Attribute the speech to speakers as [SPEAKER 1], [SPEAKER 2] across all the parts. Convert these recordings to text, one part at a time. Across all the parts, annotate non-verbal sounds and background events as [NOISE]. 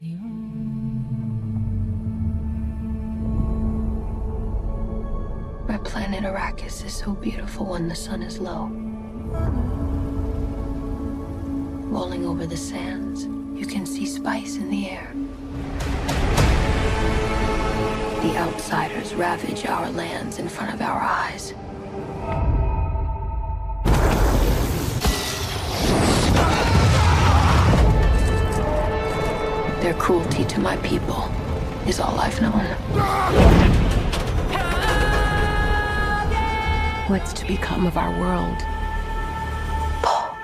[SPEAKER 1] My planet Arrakis is so beautiful when the sun is low. Rolling over the sands, you can see spice in the air. The outsiders ravage our lands in front of our eyes. Their cruelty to my people is all I've known. What's to become of our world? Paul.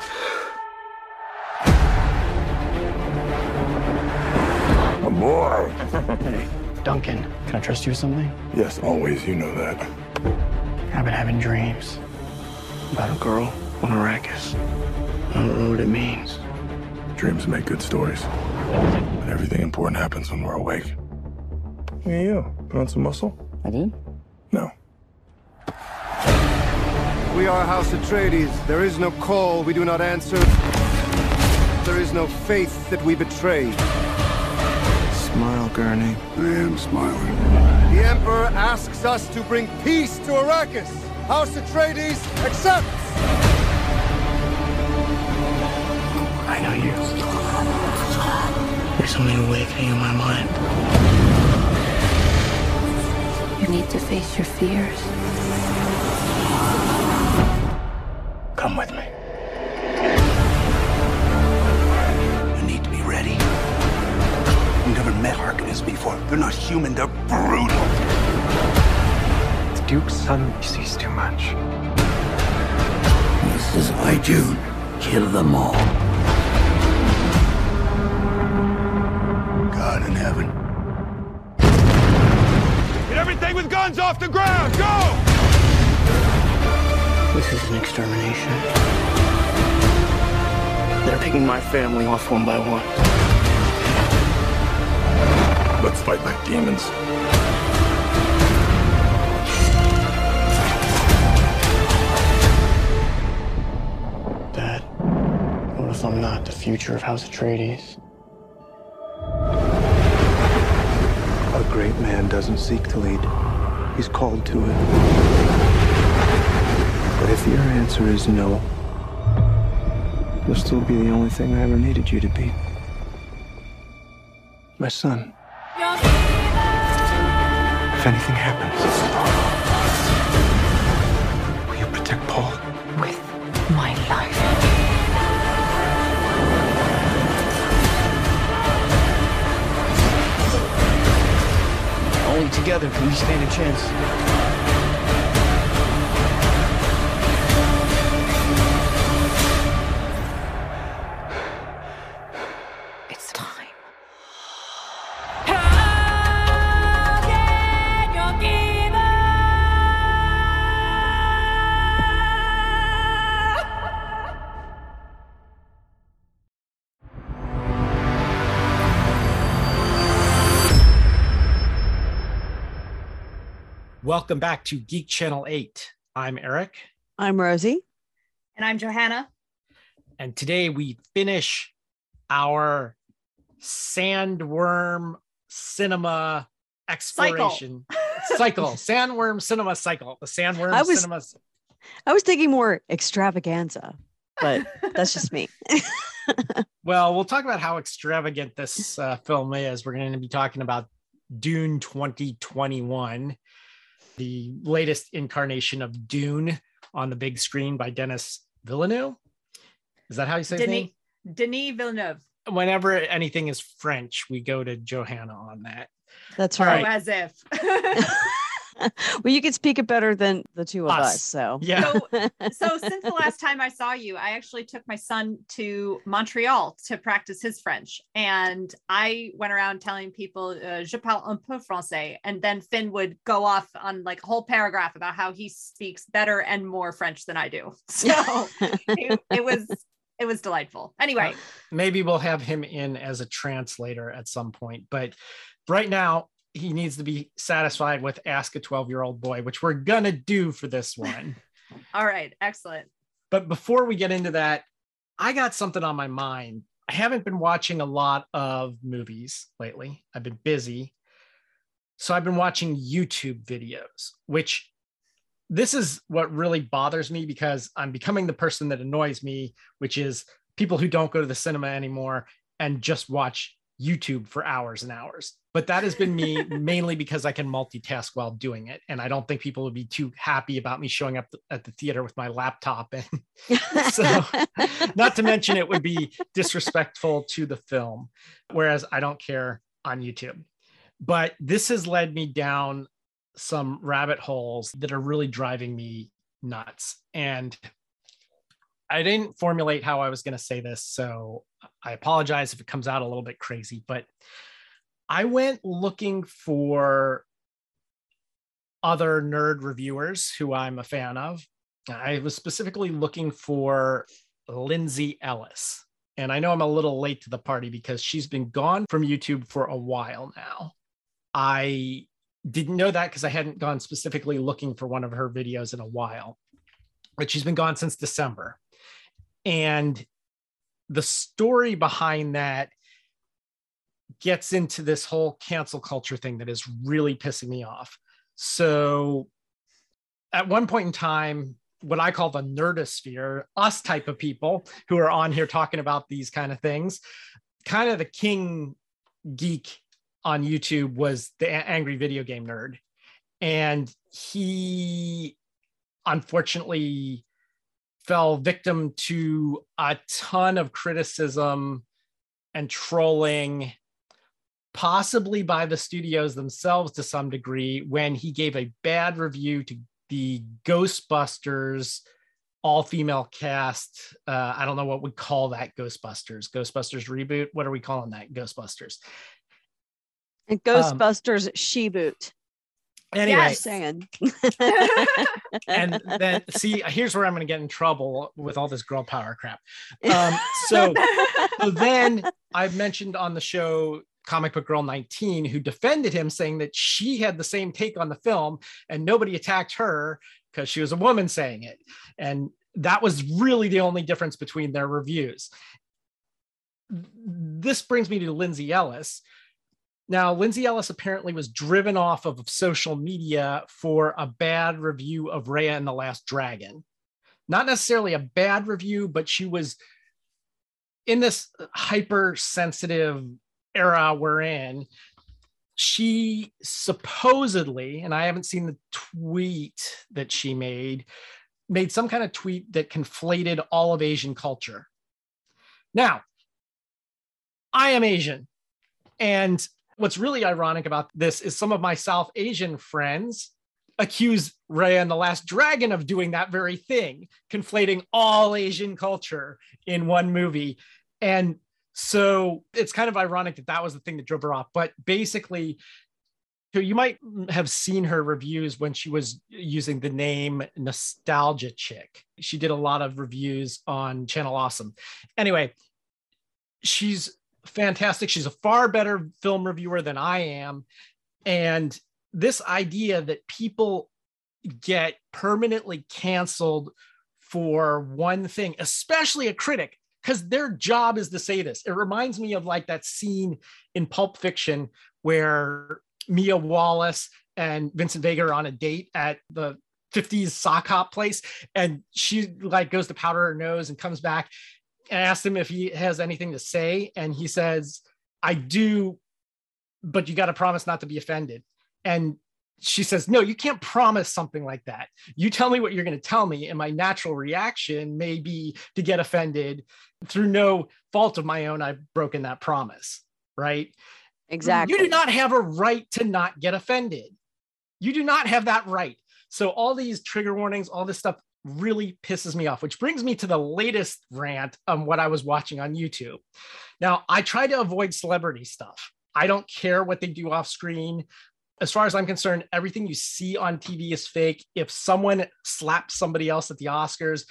[SPEAKER 2] A boy.
[SPEAKER 3] Hey, [LAUGHS] Duncan, can I trust you with something?
[SPEAKER 2] Yes, always. You know that.
[SPEAKER 3] I've been having dreams about a girl on Arrakis. I don't know what it means.
[SPEAKER 2] Dreams make good stories. But everything important happens when we're awake. Hey, you. Put on some muscle?
[SPEAKER 3] I did?
[SPEAKER 2] No.
[SPEAKER 4] We are House Atreides. There is no call we do not answer. There is no faith that we betray.
[SPEAKER 3] Smile, Gurney.
[SPEAKER 2] I am smiling.
[SPEAKER 4] The Emperor asks us to bring peace to Arrakis. House Atreides accepts!
[SPEAKER 3] Something awakening in my mind.
[SPEAKER 1] You need to face your fears.
[SPEAKER 3] Come with me.
[SPEAKER 5] You need to be ready. You've never met Harkonnens before. They're not human, they're brutal.
[SPEAKER 3] The Duke's son sees too much.
[SPEAKER 5] This is Ijun. Kill them all. God in heaven.
[SPEAKER 4] Get everything with guns off the ground! Go!
[SPEAKER 3] This is an extermination. They're picking my family off one by one.
[SPEAKER 2] Let's fight like demons.
[SPEAKER 3] Dad, what if I'm not the future of House Atreides?
[SPEAKER 6] Great man doesn't seek to lead. He's called to it. But if your answer is no, you'll still be the only thing I ever needed you to be. My son. If anything happens,
[SPEAKER 3] together can we stand a chance.
[SPEAKER 7] Welcome back to Geek Channel 8. I'm Eric,
[SPEAKER 8] I'm Rosie.
[SPEAKER 9] And I'm Johanna.
[SPEAKER 7] and today we finish our sandworm cinema exploration cycle. Sandworm cinema cycle. The sandworm
[SPEAKER 8] I was-
[SPEAKER 7] cinema.
[SPEAKER 8] I was thinking more extravaganza, but that's just me. [LAUGHS]
[SPEAKER 7] Well, we'll talk about how extravagant this uh, film is. We're going to be talking about Dune 2021, the latest incarnation of Dune on the big screen by Dennis Villeneuve. Is that how you say his name?
[SPEAKER 9] Denis, Denis Villeneuve.
[SPEAKER 7] Whenever anything is French, we go to Johanna on that.
[SPEAKER 8] That's right.
[SPEAKER 9] Oh, as if. [LAUGHS] [LAUGHS] [LAUGHS]
[SPEAKER 8] well, you can speak it better than the two of
[SPEAKER 7] Us.
[SPEAKER 8] us. So
[SPEAKER 7] Yeah.
[SPEAKER 9] so, [LAUGHS] so since the last time I saw you, I actually took my son to Montreal to practice his French, and I went around telling people uh, "Je parle un peu français," and then Finn would go off on like a whole paragraph about how he speaks better and more French than I do. [LAUGHS] So it, it was it was delightful. Anyway,
[SPEAKER 7] Maybe we'll have him in as a translator at some point. But right now, he needs to be satisfied with Ask a 12 year old boy, which we're to do for this [LAUGHS] one.
[SPEAKER 9] all right, excellent.
[SPEAKER 7] but before we get into that, I got something on my mind I haven't been watching a lot of movies lately. I've been busy. So I've been watching YouTube videos, which this is what really bothers me because I'm becoming the person that annoys me, which is people who don't go to the cinema anymore and just watch YouTube for hours and hours. But that has been me [LAUGHS] mainly because I can multitask while doing it. And I don't think people would be too happy about me showing up at the theater with my laptop. And [LAUGHS] so, [LAUGHS] not to mention, it would be disrespectful to the film, whereas I don't care on YouTube. But this has led me down some rabbit holes that are really driving me nuts. And I didn't formulate how I was going to say this, so I apologize if it comes out a little bit crazy, but I went looking for other nerd reviewers who I'm a fan of. I was specifically looking for Lindsay Ellis. And I know I'm a little late to the party because she's been gone from YouTube for a while now. I didn't know that because I hadn't gone specifically looking for one of her videos in a while, but she's been gone since December. And the story behind that gets into this whole cancel culture thing that is really pissing me off. So, at one point in time, what I call the nerdosphere, us type of people who are on here talking about these kind of things, kind of the king geek on YouTube was the angry video game nerd. And he unfortunately fell victim to a ton of criticism and trolling, possibly by the studios themselves to some degree, when he gave a bad review to the Ghostbusters all female cast. Uh, I don't know what we call that Ghostbusters. Ghostbusters reboot. What are we calling that? Ghostbusters.
[SPEAKER 8] And Ghostbusters um, Sheboot.
[SPEAKER 7] Anyway,
[SPEAKER 8] yes. saying. [LAUGHS]
[SPEAKER 7] and then see, here's where I'm going to get in trouble with all this girl power crap. Um, so, so then I've mentioned on the show comic book girl 19 who defended him saying that she had the same take on the film and nobody attacked her because she was a woman saying it. And that was really the only difference between their reviews. This brings me to lindsay ellis. Now, Lindsay Ellis apparently was driven off of social media for a bad review of Raya and the Last Dragon. Not necessarily a bad review, but she was in this hypersensitive era we're in. She supposedly, and I haven't seen the tweet that she made, made some kind of tweet that conflated all of Asian culture. Now, I am Asian. And What's really ironic about this is some of my South Asian friends accuse Raya and the Last Dragon of doing that very thing, conflating all Asian culture in one movie. And so it's kind of ironic that that was the thing that drove her off. But basically, you might have seen her reviews when she was using the name Nostalgia Chick. She did a lot of reviews on Channel Awesome. Anyway, she's fantastic. She's a far better film reviewer than I am. And this idea that people get permanently canceled for one thing, especially a critic, because their job is to say this. It reminds me of like that scene in Pulp Fiction where Mia Wallace and Vincent Vega are on a date at the 50s sock hop place and she like goes to powder her nose and comes back and asks him if he has anything to say, and he says, I do, but you got to promise not to be offended. And she says, No, you can't promise something like that. You tell me what you're going to tell me. And my natural reaction may be to get offended through no fault of my own. I've broken that promise. Right.
[SPEAKER 8] Exactly.
[SPEAKER 7] You do not have a right to not get offended. You do not have that right. So, all these trigger warnings, all this stuff, really pisses me off, which brings me to the latest rant on what I was watching on YouTube. Now, I try to avoid celebrity stuff. I don't care what they do off screen. As far as I'm concerned, everything you see on TV is fake. If someone slaps somebody else at the Oscars,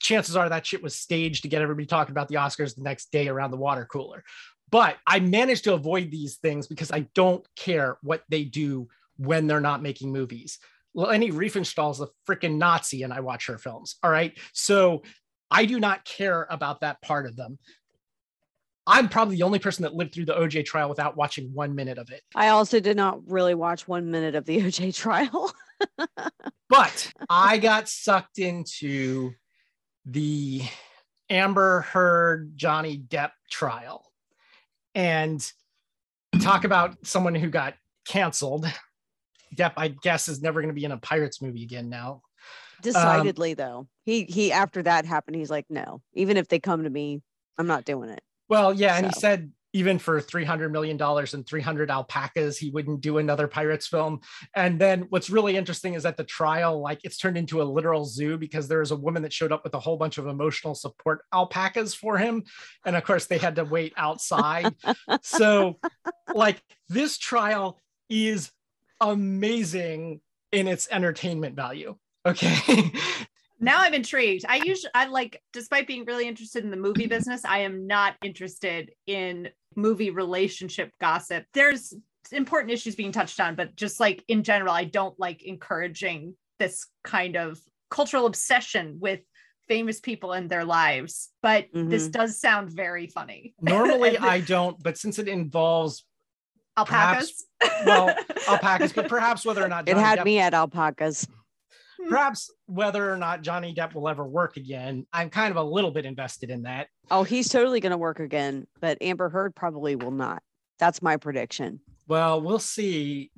[SPEAKER 7] chances are that shit was staged to get everybody talking about the Oscars the next day around the water cooler. But I managed to avoid these things because I don't care what they do when they're not making movies. Leni Riefenstahl's a freaking Nazi and I watch her films. All right. So I do not care about that part of them. I'm probably the only person that lived through the OJ trial without watching one minute of it.
[SPEAKER 8] I also did not really watch one minute of the [LAUGHS] OJ trial. [LAUGHS]
[SPEAKER 7] but I got sucked into the Amber Heard Johnny Depp trial and talk about someone who got canceled. Depp, I guess, is never going to be in a Pirates movie again now.
[SPEAKER 8] Decidedly, um, though, he he after that happened, he's like, no, even if they come to me, I'm not doing it.
[SPEAKER 7] Well, yeah, so. and he said even for 300 million dollars and 300 alpacas he wouldn't do another pirates film. And then what's really interesting is that the trial like it's turned into a literal zoo because there is a woman that showed up with a whole bunch of emotional support alpacas for him. And of course they had to wait outside. So like this trial is amazing in its entertainment value. Okay [LAUGHS]
[SPEAKER 9] now I'm intrigued. I usually I like despite being really interested in the movie business, I am not interested in movie relationship gossip. There's important issues being touched on, but just like in general, I don't like encouraging this kind of cultural obsession with famous people and their lives. But mm-hmm. this does sound very funny.
[SPEAKER 7] Normally [LAUGHS] I don't, but since it involves
[SPEAKER 9] alpacas,
[SPEAKER 7] perhaps, well, alpacas, but [LAUGHS] perhaps whether or not
[SPEAKER 8] Johnny it had Depp, me at alpacas.
[SPEAKER 7] Hmm. perhaps whether or not Johnny Depp will ever work again, I'm kind of a little bit invested in that.
[SPEAKER 8] Oh, he's totally going to work again, but Amber Heard probably will not. That's my prediction.
[SPEAKER 7] Well, we'll see.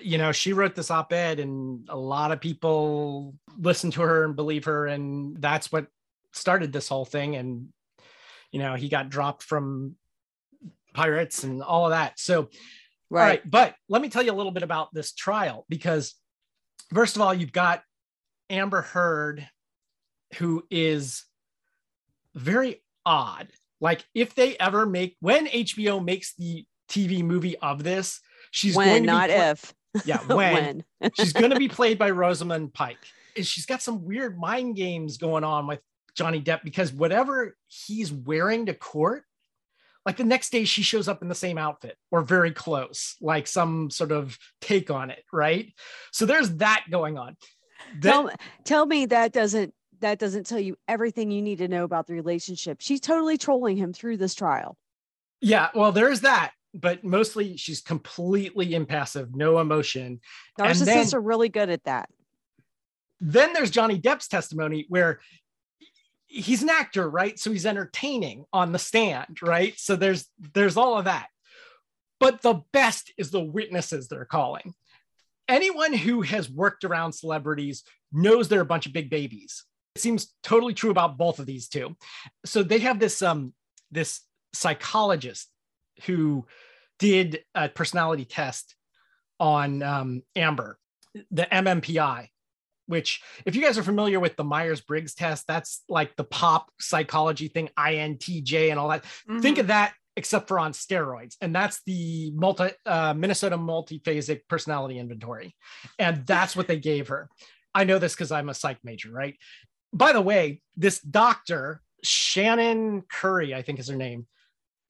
[SPEAKER 7] You know, she wrote this op ed, and a lot of people listen to her and believe her. And that's what started this whole thing. And, you know, he got dropped from Pirates and all of that. So, right. right. But let me tell you a little bit about this trial because first of all, you've got Amber Heard, who is very odd. Like, if they ever make, when HBO makes the TV movie of this, she's
[SPEAKER 8] when,
[SPEAKER 7] going to
[SPEAKER 8] not
[SPEAKER 7] play-
[SPEAKER 8] if.
[SPEAKER 7] Yeah, [LAUGHS] when, when. she's going to be [LAUGHS] played by Rosamund Pike. And she's got some weird mind games going on with Johnny Depp because whatever he's wearing to court like the next day she shows up in the same outfit or very close like some sort of take on it right? So there's that going on.
[SPEAKER 8] Then, tell, tell me that doesn't that doesn't tell you everything you need to know about the relationship. She's totally trolling him through this trial.
[SPEAKER 7] Yeah well there's that but mostly she's completely impassive no emotion.
[SPEAKER 8] Narcissists then, are really good at that.
[SPEAKER 7] Then there's johnny depp's testimony where he's an actor, right? So he's entertaining on the stand, right? So there's there's all of that. But the best is the witnesses they're calling. Anyone who has worked around celebrities knows they're a bunch of big babies. It seems totally true about both of these two. So they have this um this psychologist who did a personality test on um, Amber, the MMPI, which if you guys are familiar with the myers-briggs test that's like the pop psychology thing intj and all that mm-hmm. think of that except for on steroids and that's the multi uh, minnesota multiphasic personality inventory and that's what they gave her i know this because i'm a psych major right by the way this doctor shannon curry i think is her name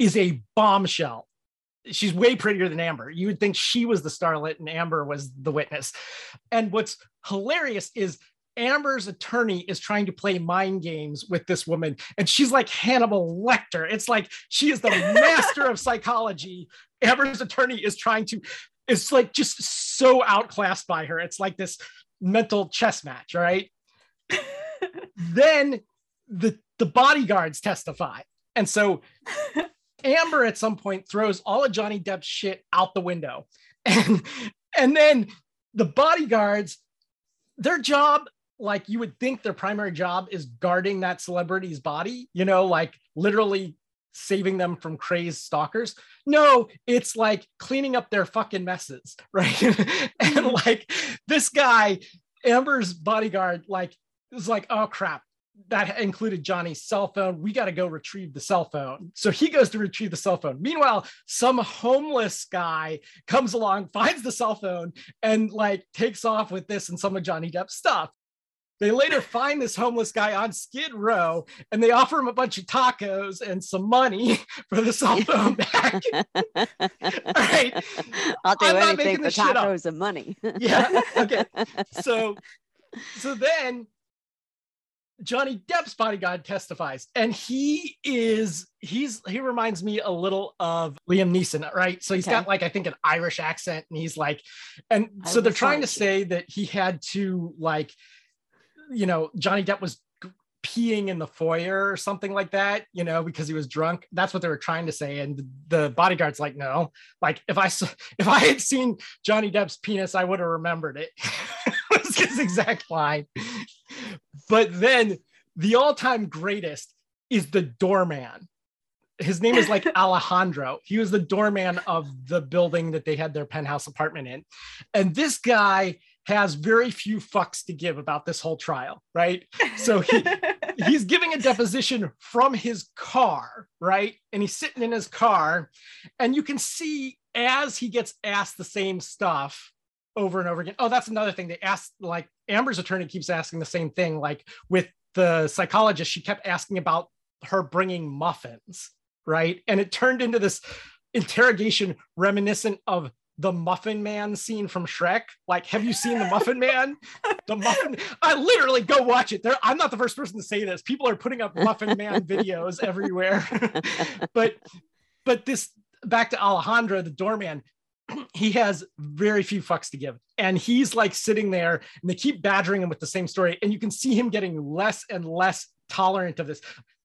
[SPEAKER 7] is a bombshell she's way prettier than Amber. You would think she was the starlet and Amber was the witness. And what's hilarious is Amber's attorney is trying to play mind games with this woman, and she's like Hannibal Lecter. It's like she is the [LAUGHS] master of psychology. Amber's attorney is trying to, it's like just so outclassed by her. It's like this mental chess match, right? [LAUGHS] then the the bodyguards testify. And so [LAUGHS] Amber at some point throws all of Johnny Depp's shit out the window. And and then the bodyguards, their job, like you would think their primary job is guarding that celebrity's body, you know, like literally saving them from crazed stalkers. No, it's like cleaning up their fucking messes, [LAUGHS] right? and like this guy, Amber's bodyguard, like is like, oh crap, that included Johnny's cell phone. We got to go retrieve the cell phone. So he goes to retrieve the cell phone. Meanwhile, some homeless guy comes along, finds the cell phone, and like takes off with this and some of Johnny Depp's stuff. They later [LAUGHS] find this homeless guy on Skid Row and they offer him a bunch of tacos and some money [LAUGHS] for the cell phone back. All [LAUGHS] right.
[SPEAKER 8] I'll do I'm anything for tacos and money.
[SPEAKER 7] yeah. Okay. So so then Johnny Depp's bodyguard testifies, and he is he's he reminds me a little of Liam Neeson, right? So he's
[SPEAKER 8] Okay.
[SPEAKER 7] got like I think an Irish accent, and he's like, and
[SPEAKER 8] I
[SPEAKER 7] so they're trying to say that he had to like, you know, Johnny Depp was peeing in the foyer or something like that, you know, because he was drunk. That's what they were trying to say, and the bodyguard's like, no, like if I saw, [LAUGHS] if I had seen Johnny Depp's penis, I would have remembered it. [LAUGHS] was his exact line. But then the all-time greatest is the doorman. His name is like [LAUGHS] Alejandro. He was the doorman of the building that they had their penthouse apartment in. And this guy has very few fucks to give about this whole trial, right? So he [LAUGHS] he's giving a deposition from his car, right? And he's sitting in his car, and you can see as he gets asked the same stuff over and over again. Oh, that's another thing. They asked, like, Amber's attorney keeps asking the same thing. Like with the psychologist, she kept asking about her bringing muffins, right? And it turned into this interrogation reminiscent of the Muffin Man scene from Shrek. Like, have you seen the Muffin Man? [LAUGHS] The Muffin. I literally go watch it. There, I'm not the first person to say this. People are putting up Muffin Man [LAUGHS] videos everywhere. [LAUGHS] but, but this back to Alejandra, the doorman. [CLEARS THROAT] He has very few fucks to give, and he's like sitting there, and they keep badgering him with the same story, and you can see him getting less and less tolerant of this.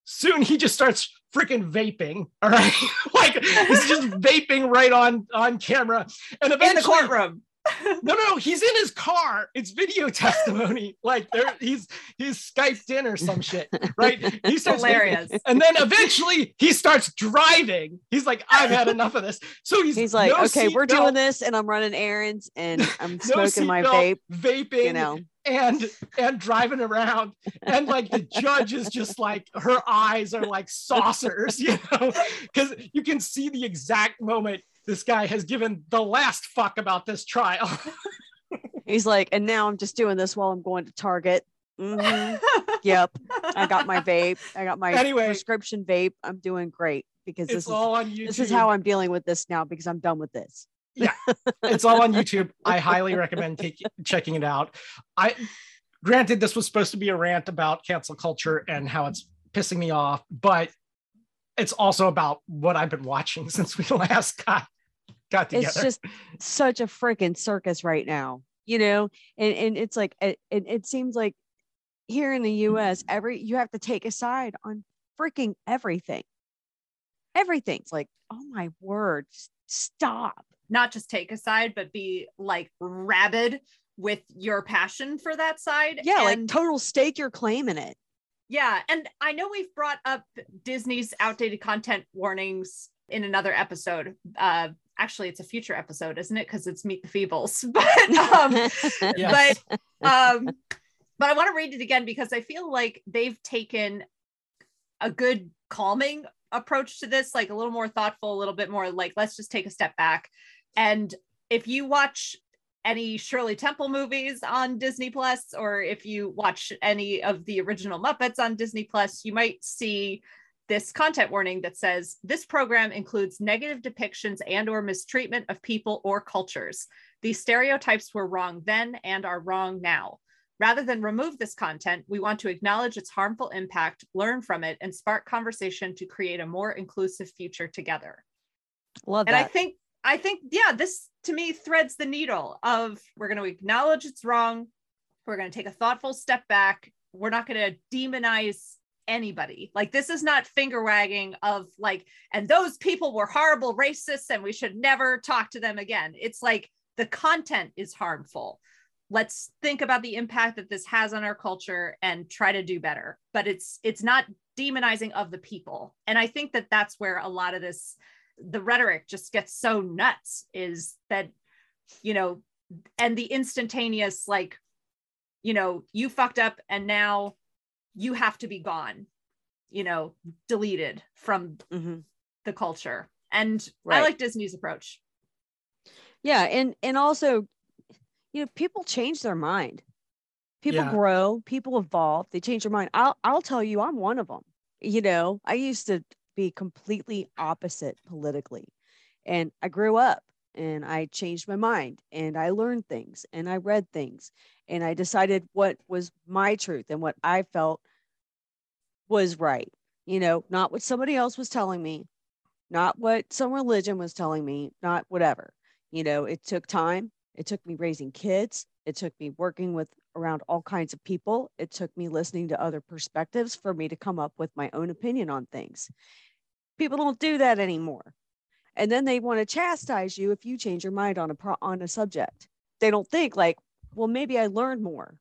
[SPEAKER 7] Soon he just starts freaking vaping. All right, [LAUGHS] like he's just vaping right on on camera, and
[SPEAKER 9] in the
[SPEAKER 7] eventually,
[SPEAKER 9] courtroom.
[SPEAKER 7] No, no, no, he's in his car. It's video [LAUGHS] testimony. like there, he's he's skyped in or some shit, right? He starts.
[SPEAKER 9] Hilarious.
[SPEAKER 7] and then eventually he starts driving. He's like, I've had enough of this. So he's
[SPEAKER 8] He's like,
[SPEAKER 7] no
[SPEAKER 8] okay, we're
[SPEAKER 7] seatbelt,
[SPEAKER 8] doing this, and I'm running errands, and I'm [LAUGHS]
[SPEAKER 7] no
[SPEAKER 8] smoking my
[SPEAKER 7] seatbelt,
[SPEAKER 8] vape.
[SPEAKER 7] vaping,
[SPEAKER 8] You know,
[SPEAKER 7] and and driving around and like the judge is just like her eyes are like saucers [LAUGHS] you know because you can see the exact moment this guy has given the last fuck about this trial [LAUGHS]
[SPEAKER 8] he's like, and now I'm just doing this while I'm going to Target. Mhm. [LAUGHS] yep, I got my vape. I got my
[SPEAKER 7] Anyway.
[SPEAKER 8] prescription vape. I'm doing great because this is
[SPEAKER 7] all on youtube
[SPEAKER 8] this is how I'm dealing with this now because I'm done with this. Yeah. [LAUGHS]
[SPEAKER 7] It's all on youtube i highly recommend take, checking it out i granted this was supposed to be a rant about cancel culture and how it's pissing me off but it's also about what i've been watching since we last got got together
[SPEAKER 8] It's just such a freaking circus right now, you know. And and it's like it, it, it seems like here in the U.S. every you have to take a side on freaking everything. Everything's like, oh my word, just stop.
[SPEAKER 9] Not just take a side, but be like rabid with your passion for that side.
[SPEAKER 8] Yeah, like total stake your claim in it.
[SPEAKER 9] Yeah, and I know we've brought up Disney's outdated content warnings in another episode. Uh, actually, it's a future episode, isn't it? Because it's Meet the Feebles. [LAUGHS] But um, [LAUGHS]
[SPEAKER 7] Yes.
[SPEAKER 9] but um, but I want to read it again because I feel like they've taken a good calming approach to this, like a little more thoughtful, a little bit more like let's just take a step back. And if you watch any Shirley Temple movies on Disney Plus, or if you watch any of the original Muppets on Disney Plus, you might see this content warning that says this program includes negative depictions and or mistreatment of people or cultures. These stereotypes were wrong then and are wrong now. Rather than remove this content, we want to acknowledge its harmful impact, learn from it, and spark conversation to create a more inclusive future together.
[SPEAKER 8] Love
[SPEAKER 9] And I think, I think, yeah, this to me threads the needle of we're going to acknowledge it's wrong. We're going to take a thoughtful step back. We're not going to demonize anybody. Like, this is not finger wagging of like, and those people were horrible racists and we should never talk to them again. It's like the content is harmful. Let's think about the impact that this has on our culture and try to do better. But it's it's not demonizing of the people. And I think that that's where a lot of this the rhetoric just gets so nuts is that you know and the instantaneous like you know you fucked up and now you have to be gone you know deleted from
[SPEAKER 8] Mhm.
[SPEAKER 9] the culture and i like disney's approach
[SPEAKER 8] Yeah, and and also, you know, people change their mind. People
[SPEAKER 7] Yeah.
[SPEAKER 8] grow, people evolve, they change their mind. I'll I'll tell you, I'm one of them. You know, I used to be completely opposite politically, and I grew up and I changed my mind and I learned things and I read things and I decided what was my truth and what I felt was right. You know, not what somebody else was telling me, not what some religion was telling me, not whatever. You know, it took time. It took me raising kids. It took me working with around all kinds of people. It took me listening to other perspectives for me to come up with my own opinion on things. People don't do that anymore. And then they want to chastise you if you change your mind on a pro- on a subject. They don't think like, well, maybe I learned more.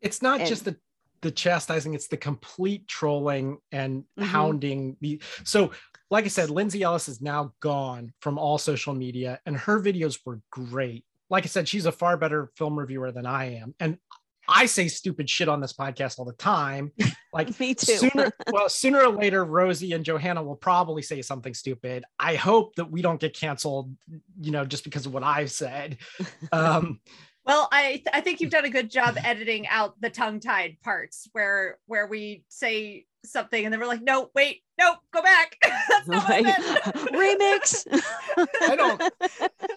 [SPEAKER 7] It's not
[SPEAKER 8] And-
[SPEAKER 7] just the the chastising; it's the complete trolling and
[SPEAKER 8] Mhm.
[SPEAKER 7] hounding. The so, like I said, Lindsay Ellis is now gone from all social media, and her videos were great. Like I said, she's a far better film reviewer than I am, and I say stupid shit on this podcast all the time. [LAUGHS] Like
[SPEAKER 8] Me too.
[SPEAKER 7] sooner, [LAUGHS] well, sooner or later, Rosie and Johanna will probably say something stupid. I hope that we don't get canceled, you know, just because of what I've said. [LAUGHS] Um,
[SPEAKER 9] Well, I I think you've [LAUGHS] done a good job editing out the tongue-tied parts where where we say something and then we're like, no, wait, no, go back. [LAUGHS] That's not what I meant. [LAUGHS]
[SPEAKER 8] remix.
[SPEAKER 7] I don't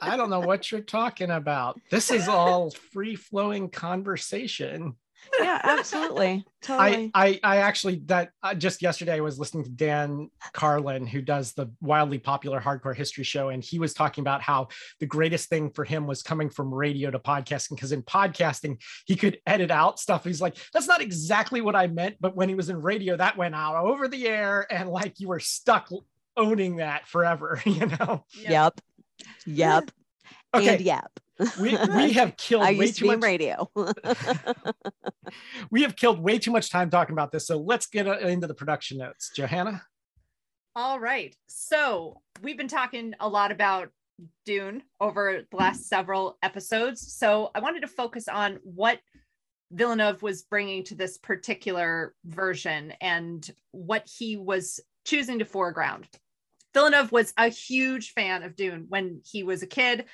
[SPEAKER 7] I don't know what you're talking about. This is all free flowing conversation.
[SPEAKER 8] Yeah, absolutely.
[SPEAKER 7] I,
[SPEAKER 8] Totally.
[SPEAKER 7] I I actually that uh, just yesterday I was listening to Dan Carlin who does the wildly popular hardcore history show and he was talking about how the greatest thing for him was coming from radio to podcasting because in podcasting he could edit out stuff he's like that's not exactly what I meant but when he was in radio that went out over the air and like you were stuck owning that forever [LAUGHS] you know
[SPEAKER 8] yep. Yep.
[SPEAKER 7] okay
[SPEAKER 8] And yep.
[SPEAKER 7] We [LAUGHS] we have killed
[SPEAKER 8] I
[SPEAKER 7] way
[SPEAKER 8] used to
[SPEAKER 7] too
[SPEAKER 8] be in
[SPEAKER 7] much
[SPEAKER 8] radio. [LAUGHS] [LAUGHS]
[SPEAKER 7] we have killed way too much time talking about this so let's get uh, into the production notes Johanna
[SPEAKER 9] All right. So we've been talking a lot about Dune over the last several episodes. So I wanted to focus on what Villeneuve was bringing to this particular version and what he was choosing to foreground. Villeneuve was a huge fan of Dune when he was a kid.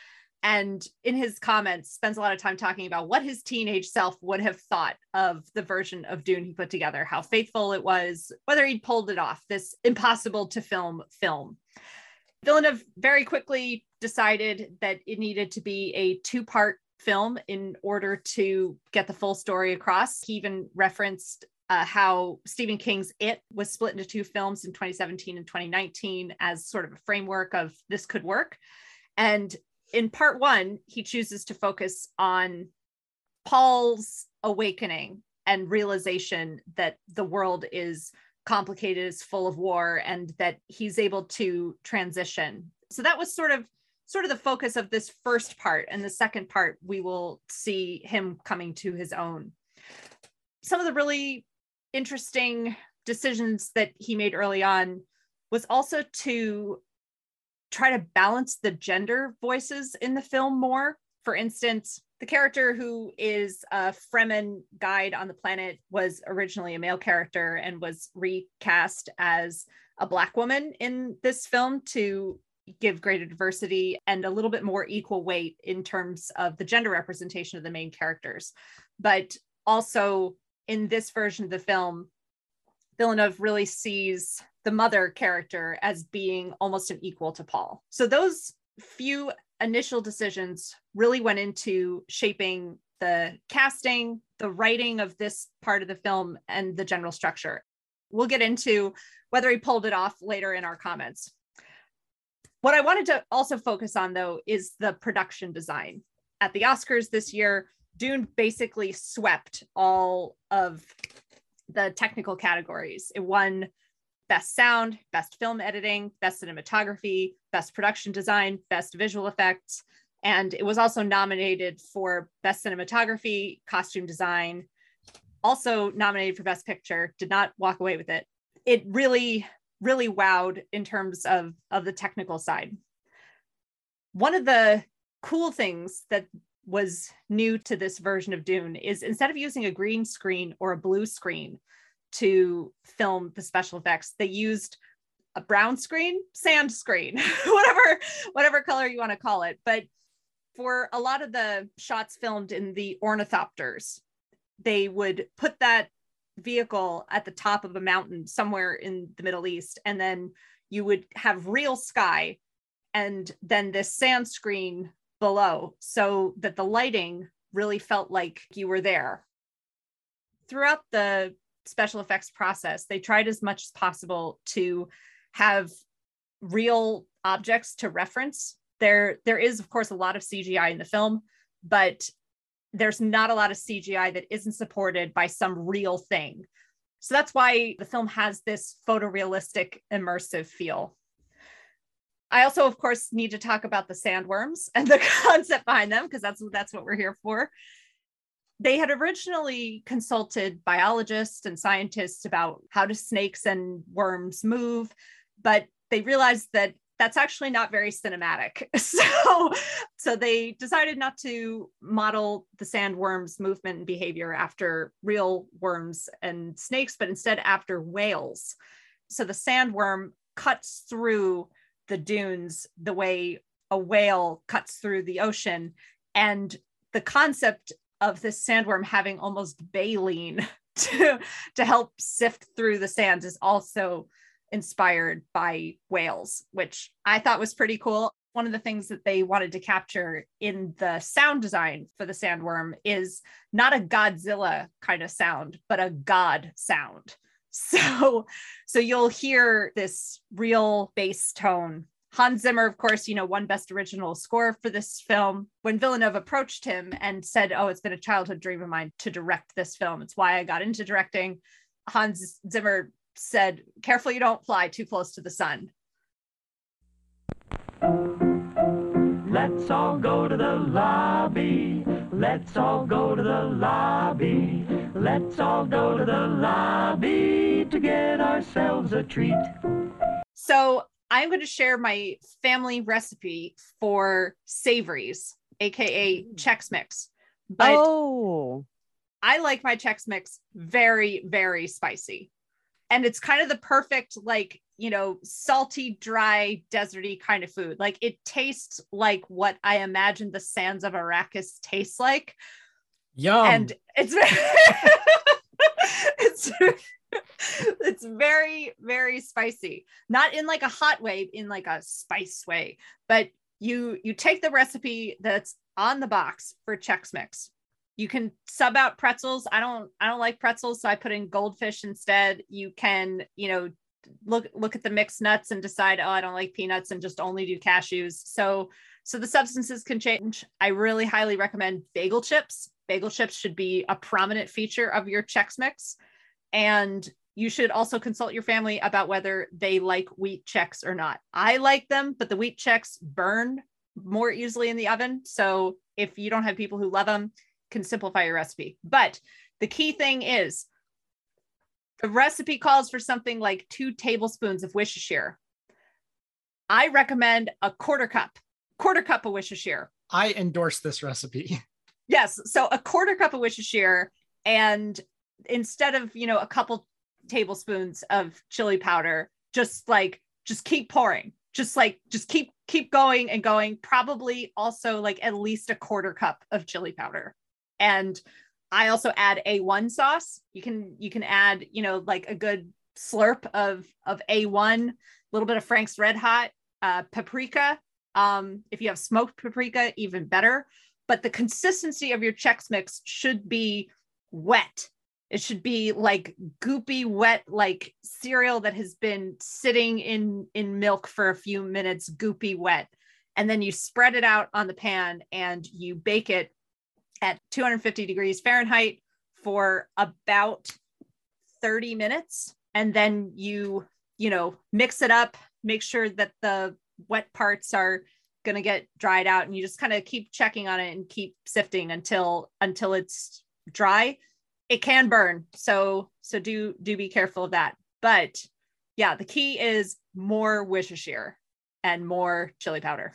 [SPEAKER 9] And in his comments, spends a lot of time talking about what his teenage self would have thought of the version of Dune he put together, how faithful it was, whether he'd pulled it off, this impossible to film film. Villeneuve very quickly decided that it needed to be a two part film in order to get the full story across. He even referenced uh, how Stephen King's It was split into two films in 2017 and 2019 as sort of a framework of this could work. And in part one, he chooses to focus on Paul's awakening and realization that the world is complicated, is full of war, and that he's able to transition. So that was sort of sort of the focus of this first part. And the second part, we will see him coming to his own. Some of the really interesting decisions that he made early on was also to try to balance the gender voices in the film more. For instance, the character who is a Fremen guide on the planet was originally a male character and was recast as a black woman in this film to give greater diversity and a little bit more equal weight in terms of the gender representation of the main characters. But also in this version of the film, Villeneuve really sees the mother character as being almost an equal to Paul. So those few initial decisions really went into shaping the casting, the writing of this part of the film, and the general structure. We'll get into whether he pulled it off later in our comments. What I wanted to also focus on, though, is the production design. At the Oscars this year, Dune basically swept all of the technical categories. It won best sound, best film editing, best cinematography, best production design, best visual effects. And it was also nominated for best cinematography, costume design, also nominated for best picture, did not walk away with it. It really, really wowed in terms of, of the technical side. One of the cool things that was new to this version of Dune is instead of using a green screen or a blue screen to film the special effects, they used a brown screen, sand screen, [LAUGHS] whatever whatever color you want to call it. But for a lot of the shots filmed in the ornithopters, they would put that vehicle at the top of a mountain somewhere in the Middle East, and then you would have real sky and then this sand screen below so that the lighting really felt like you were there. Throughout the special effects process, they tried as much as possible to have real objects to reference. There, there is, of course, a lot of CGI in the film, but there's not a lot of CGI that isn't supported by some real thing. So that's why the film has this photorealistic, immersive feel. I also, of course, need to talk about the sandworms and the [LAUGHS] concept behind them because that's that's what we're here for. They had originally consulted biologists and scientists about how do snakes and worms move, but they realized that that's actually not very cinematic. [LAUGHS] So, so they decided not to model the sandworms' movement and behavior after real worms and snakes, but instead after whales. So the sandworm cuts through the dunes the way a whale cuts through the ocean. And the concept of this sandworm having almost baleen [LAUGHS] to, to help sift through the sands is also inspired by whales, which I thought was pretty cool. One of the things that they wanted to capture in the sound design for the sandworm is not a Godzilla kind of sound, but a God sound. [LAUGHS] So, so you'll hear this real bass tone. Hans Zimmer, of course, you know, won Best Original Score for this film. When Villeneuve approached him and said, Oh, it's been a childhood dream of mine to direct this film, it's why I got into directing. Hans Zimmer said, careful you don't fly too close to the sun.
[SPEAKER 10] Let's all go to the lobby. Let's all go to the lobby. Let's all go to the lobby to get ourselves a treat.
[SPEAKER 9] So I'm going to share my family recipe for savories, aka mm. Chex Mix. But
[SPEAKER 8] oh,
[SPEAKER 9] I like my Chex Mix very, very spicy. And it's kind of the perfect like you know salty dry deserty kind of food. Like it tastes like what i imagine the sands of arrakis taste like.
[SPEAKER 7] Yum.
[SPEAKER 9] And it's [LAUGHS] [LAUGHS] it's [LAUGHS] it's very very spicy. Not in like a hot way in like a spice way but you you take the recipe that's on the box for chex mix. You can sub out pretzels. I don't i don't like pretzels so i put in goldfish instead. You can you know look look at the mixed nuts and decide oh i don't like peanuts and just only do cashews. So so the substances can change. I really highly recommend bagel chips. Bagel chips should be a prominent feature of your chex mix. And you should also consult your family about whether they like wheat Chex or not. I like them but the wheat Chex burn more easily in the oven. So if you don't have people who love them can simplify your recipe. But the key thing is the recipe calls for something like two tablespoons of Worcestershire. I recommend a quarter cup, quarter cup of Worcestershire.
[SPEAKER 7] I endorse this recipe. [LAUGHS]
[SPEAKER 9] Yes. So a quarter cup of Worcestershire and instead of, you know, a couple tablespoons of chili powder, just like, just keep pouring. Just like, just keep, keep going and going. Probably also like at least a quarter cup of chili powder and I also add A1 sauce. You can you can add, you know, like a good slurp of of A1, a little bit of Frank's Red Hot, uh, paprika. Um, if you have smoked paprika, even better. But the consistency of your Chex Mix should be wet. It should be like goopy, wet, like cereal that has been sitting in in milk for a few minutes, goopy, wet. And then you spread it out on the pan and you bake it at 250 degrees Fahrenheit for about 30 minutes. And then you, you know, mix it up, make sure that the wet parts are going to get dried out and you just kind of keep checking on it and keep sifting until until it's dry. It can burn so so do do be careful of that. But yeah the key is more Worcestershire and more chili powder.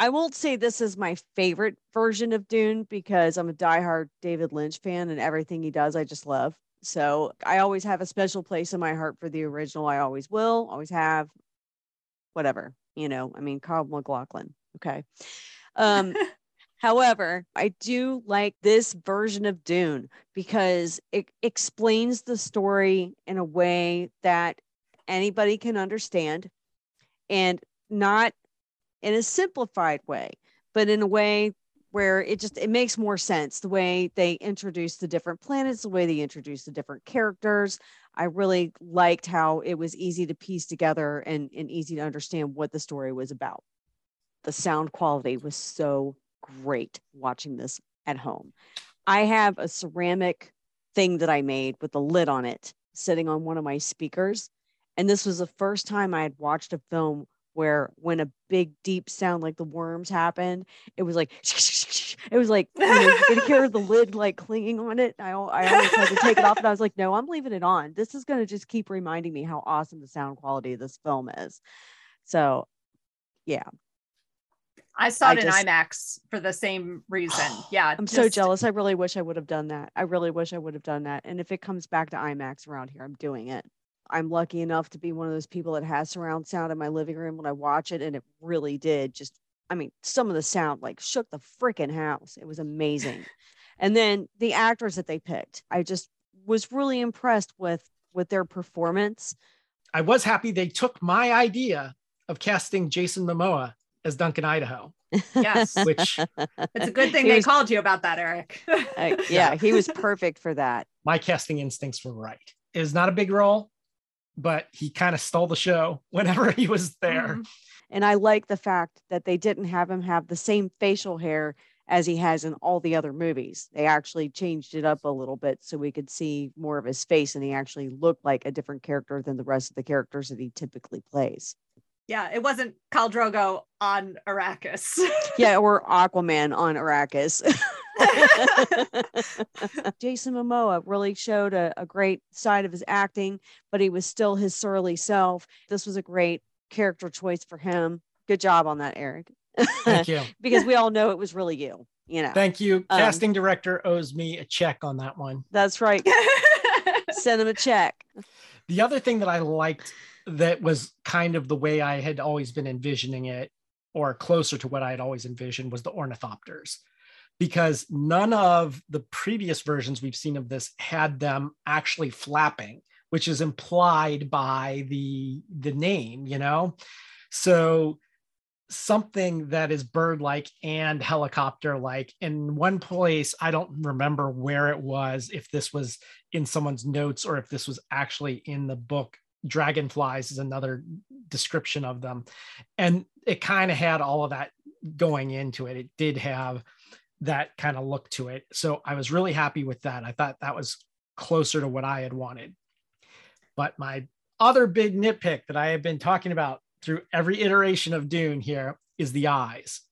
[SPEAKER 8] I won't say this is my favorite version of Dune because I'm a diehard David Lynch fan and everything he does, I just love. So I always have a special place in my heart for the original. I always will, always have, whatever, you know, I mean, Kyle MacLachlan. Okay. Um, [LAUGHS] However, I do like this version of Dune because it explains the story in a way that anybody can understand and not in a simplified way, but in a way where it just it makes more sense the way they introduce the different planets, the way they introduce the different characters. I really liked how it was easy to piece together and, and easy to understand what the story was about. The sound quality was so great watching this at home. I have a ceramic thing that I made with a lid on it sitting on one of my speakers. And this was the first time I had watched a film where when a big deep sound like the worms happened, it was like it was like you, know, you could hear the lid like clinging on it. I I always had to take it off, and I was like, no, I'm leaving it on. This is going to just keep reminding me how awesome the sound quality of this film is. So, yeah.
[SPEAKER 9] I saw I it just, in IMAX for the same reason. [GASPS] Yeah.
[SPEAKER 8] I'm just, so jealous. I really wish I would have done that. I really wish I would have done that. And if it comes back to IMAX around here, I'm doing it. I'm lucky enough to be one of those people that has surround sound in my living room when I watch it. And it really did just, I mean, some of the sound like shook the freaking house. It was amazing. and then the actors that they picked, I just was really impressed with with their performance.
[SPEAKER 7] I was happy they took my idea of casting Jason Momoa as Duncan Idaho.
[SPEAKER 9] Yes, [LAUGHS] which it's a good thing they was, called you about that, Eric.
[SPEAKER 8] uh, [LAUGHS] yeah, he was [LAUGHS] perfect for that.
[SPEAKER 7] My casting instincts were right. It was not a big role but he kind of stole the show [LAUGHS] whenever he was there. Mm-hmm.
[SPEAKER 8] And I like the fact that they didn't have him have the same facial hair as he has in all the other movies. They actually changed it up a little bit so we could see more of his face and he actually looked like a different character than the rest of the characters that he typically plays.
[SPEAKER 9] Yeah, it wasn't Khal Drogo on Arrakis. [LAUGHS]
[SPEAKER 8] yeah, or Aquaman on Arrakis. [LAUGHS] Jason Momoa really showed a, a great side of his acting, but he was still his surly self. This was a great character choice for him. Good job on that, Eric.
[SPEAKER 7] Thank you. [LAUGHS]
[SPEAKER 8] because we all know it was really you. You know.
[SPEAKER 7] Thank you. Um, Casting director owes me a check on that one.
[SPEAKER 8] That's right. Send him a check.
[SPEAKER 7] The other thing that I liked that was kind of the way I had always been envisioning it, or closer to what I had always envisioned, was the ornithopters. Because none of the previous versions we've seen of this had them actually flapping which is implied by the the name you know? So something that is bird like and helicopter like in one place i don't remember where it was if this was in someone's notes or if this was actually in the book dragonflies is another description of them and it kind of had all of that going into it it did have that kind of look to it. So I was really happy with that. I thought that was closer to what I had wanted. But my other big nitpick that I have been talking about through every iteration of Dune here is the eyes.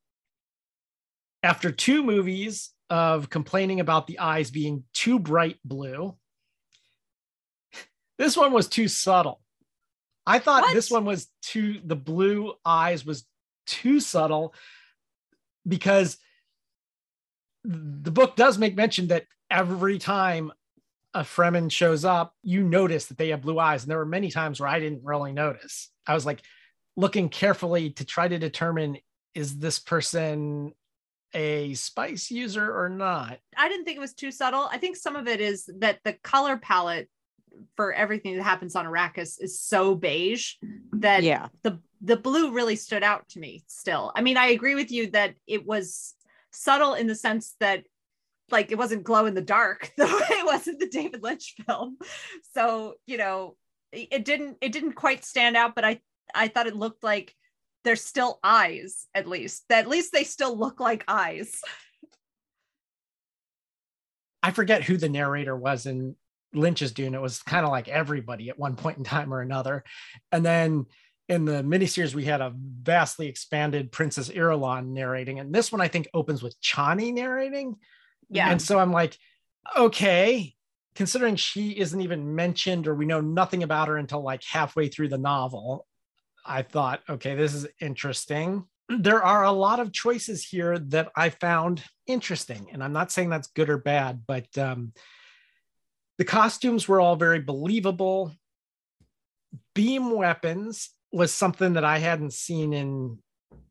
[SPEAKER 7] After two movies of complaining about the eyes being too bright blue, this one was too subtle. I thought what? this one was too, the blue eyes was too subtle because the book does make mention that every time a Fremen shows up, you notice that they have blue eyes. And there were many times where I didn't really notice. I was like looking carefully to try to determine is this person a spice user or not?
[SPEAKER 9] I didn't think it was too subtle. I think some of it is that the color palette for everything that happens on Arrakis is so beige mm-hmm. that
[SPEAKER 8] yeah.
[SPEAKER 9] the the blue really stood out to me still. I mean, I agree with you that it was subtle in the sense that like it wasn't glow in the dark [LAUGHS] the way it was in the David Lynch film. So, you know, it didn't it didn't quite stand out, but I I thought it looked like there's still eyes at least. At least they still look like eyes.
[SPEAKER 7] I forget who the narrator was in Lynch's Dune. It was kind of like everybody at one point in time or another. And then in the miniseries, we had a vastly expanded Princess Irulan narrating, and this one I think opens with Chani narrating.
[SPEAKER 9] Yeah,
[SPEAKER 7] and so I'm like, okay, considering she isn't even mentioned or we know nothing about her until like halfway through the novel, I thought, okay, this is interesting. There are a lot of choices here that I found interesting, and I'm not saying that's good or bad, but um, the costumes were all very believable. Beam weapons was something that I hadn't seen in,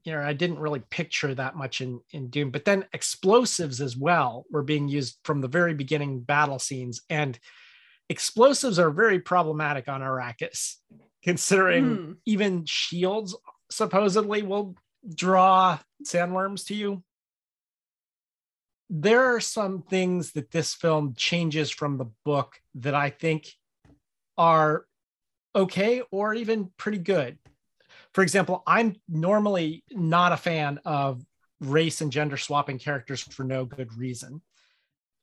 [SPEAKER 7] you know, I didn't really picture that much in in Dune. But then explosives as well were being used from the very beginning battle scenes, and explosives are very problematic on Arrakis, considering mm. even shields supposedly will draw sandworms to you. There are some things that this film changes from the book that I think are okay or even pretty good. For example, I'm normally not a fan of race and gender swapping characters for no good reason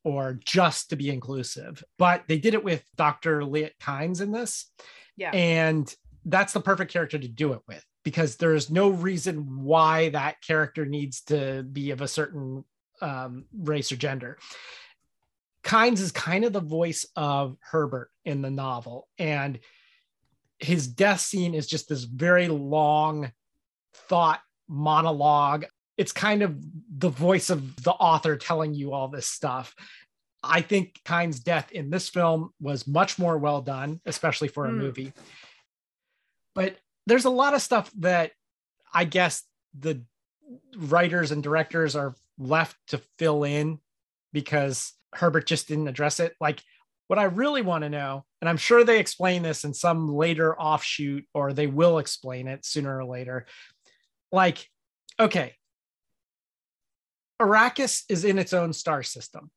[SPEAKER 7] or just to be inclusive, but they did it with Dr. Liet Kynes in this.
[SPEAKER 9] Yeah.
[SPEAKER 7] And that's the perfect character to do it with because there's no reason why that character needs to be of a certain um, race or gender. Kynes is kind of the voice of Herbert in the novel, and his death scene is just this very long thought monologue. It's kind of the voice of the author telling you all this stuff. I think Kynes' death in this film was much more well done, especially for a
[SPEAKER 9] Mm.
[SPEAKER 7] movie. But there's a lot of stuff that I guess the writers and directors are left to fill in because Herbert just didn't address it. Like what I really want to know, and I'm sure they explain this in some later offshoot or they will explain it sooner or later. Like, okay, Arrakis is in its own star system.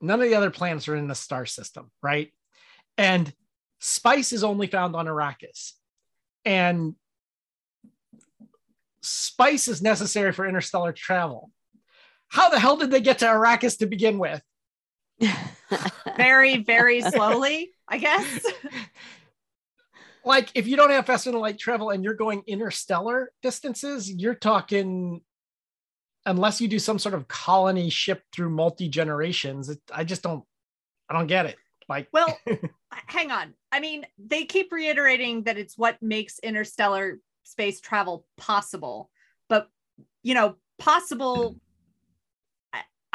[SPEAKER 7] None of the other planets are in the star system, right? And spice is only found on Arrakis. And spice is necessary for interstellar travel. How the hell did they get to Arrakis to begin with? [LAUGHS]
[SPEAKER 9] Very, very slowly, I guess.
[SPEAKER 7] Like, if you don't have faster than light travel and you're going interstellar distances, you're talking, unless you do some sort of colony ship through multi generations, I just don't, I don't get it. Like,
[SPEAKER 9] Well, [LAUGHS] hang on. I mean, they keep reiterating that it's what makes interstellar space travel possible, but you know, possible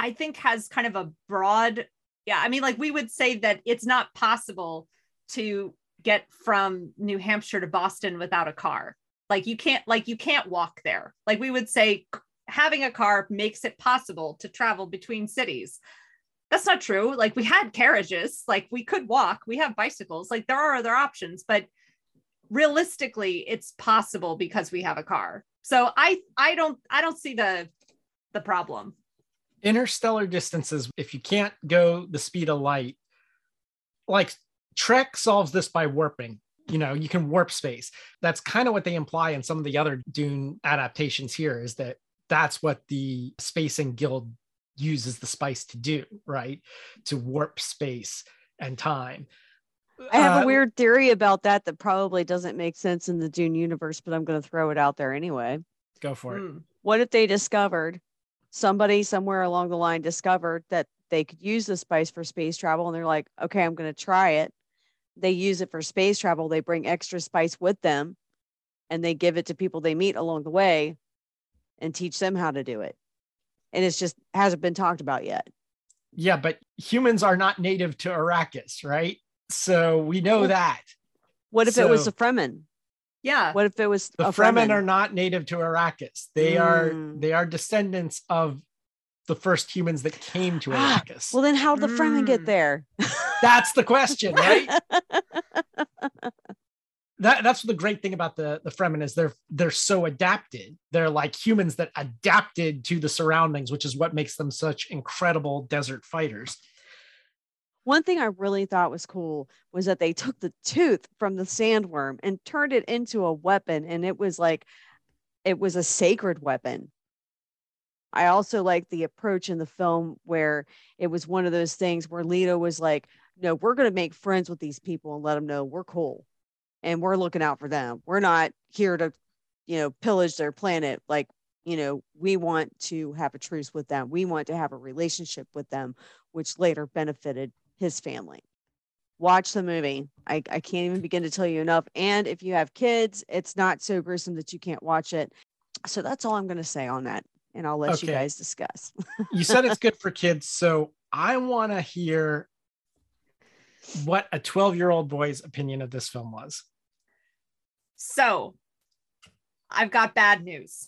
[SPEAKER 9] I- think has kind of a broad yeah, I mean like we would say that it's not possible to get from New Hampshire to Boston without a car. Like you can't like you can't walk there. Like we would say having a car makes it possible to travel between cities that's not true. Like we had carriages, like we could walk, we have bicycles, like there are other options, but realistically it's possible because we have a car. So I I don't I don't see the the problem.
[SPEAKER 7] Interstellar distances, if you can't go the speed of light, like Trek solves this by warping. You know, you can warp space. That's kind of what they imply in some of the other Dune adaptations here is that that's what the Spacing Guild uses the spice to do, right? To warp space and time.
[SPEAKER 8] I have
[SPEAKER 7] Uh,
[SPEAKER 8] a weird theory about that that probably doesn't make sense in the Dune universe, but I'm going to throw it out there anyway.
[SPEAKER 7] Go for it.
[SPEAKER 9] Hmm.
[SPEAKER 8] What if they discovered somebody somewhere along the line discovered that they could use the spice for space travel and they're like, okay, I'm going to try it. They use it for space travel. They bring extra spice with them and they give it to people they meet along the way and teach them how to do it. And it's just hasn't been talked about yet.
[SPEAKER 7] Yeah, but humans are not native to Arrakis, right? So we know that.
[SPEAKER 8] What if it was
[SPEAKER 7] So-
[SPEAKER 8] a Fremen?
[SPEAKER 9] Yeah.
[SPEAKER 8] What if it was
[SPEAKER 7] the Fremen
[SPEAKER 8] Fremen?
[SPEAKER 7] are not native to Arrakis. They are
[SPEAKER 8] Mm.
[SPEAKER 7] they are descendants of the first humans that came to [GASPS] Arrakis.
[SPEAKER 8] well, then how'd the Fremen get
[SPEAKER 9] Mm.
[SPEAKER 8] there? [LAUGHS]
[SPEAKER 7] that's the question, right? [LAUGHS] that that's the great thing about the the Fremen is they're they're so adapted. They're like humans that adapted to the surroundings, which is what makes them such incredible desert fighters.
[SPEAKER 8] One thing I really thought was cool was that they took the tooth from the sandworm and turned it into a weapon, and it was like it was a sacred weapon. I also like the approach in the film where it was one of those things where Leto was like, "No, we're going to make friends with these people and let them know we're cool, and we're looking out for them. We're not here to, you know, pillage their planet. Like, you know, we want to have a truce with them. We want to have a relationship with them, which later benefited his family. Watch the movie. I, I can't even begin to tell you enough. And if you have kids, it's not so gruesome that you can't watch it. So that's all I'm going to say on that. And I'll let you guys discuss. [LAUGHS]
[SPEAKER 7] You said it's good for kids, so I want to hear what a 12 year old boy's opinion of this film was.
[SPEAKER 9] So I've got bad news.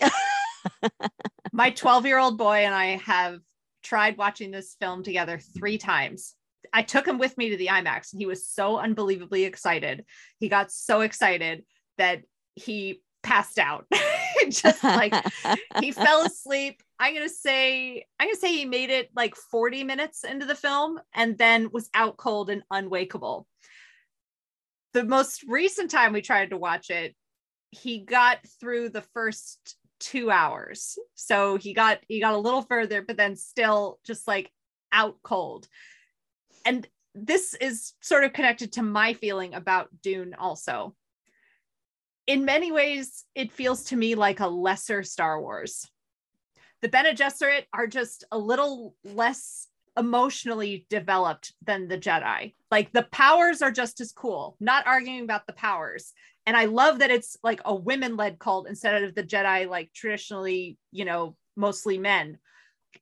[SPEAKER 9] [LAUGHS] My 12 year old boy and I have tried watching this film together three times. I took him with me to the IMAX and he was so unbelievably excited. He got so excited that he passed out [LAUGHS] just like he [LAUGHS] fell asleep. I'm gonna say I'm gonna say he made it like 40 minutes into the film and then was out cold and unwakeable. The most recent time we tried to watch it, he got through the first two hours. So he got he got a little further, but then still just like out cold. And this is sort of connected to my feeling about Dune also. In many ways, it feels to me like a lesser Star Wars. The Bene Gesserit are just a little less emotionally developed than the Jedi. Like the powers are just as cool, not arguing about the powers. And I love that it's like a women led cult instead of the Jedi, like traditionally, you know, mostly men.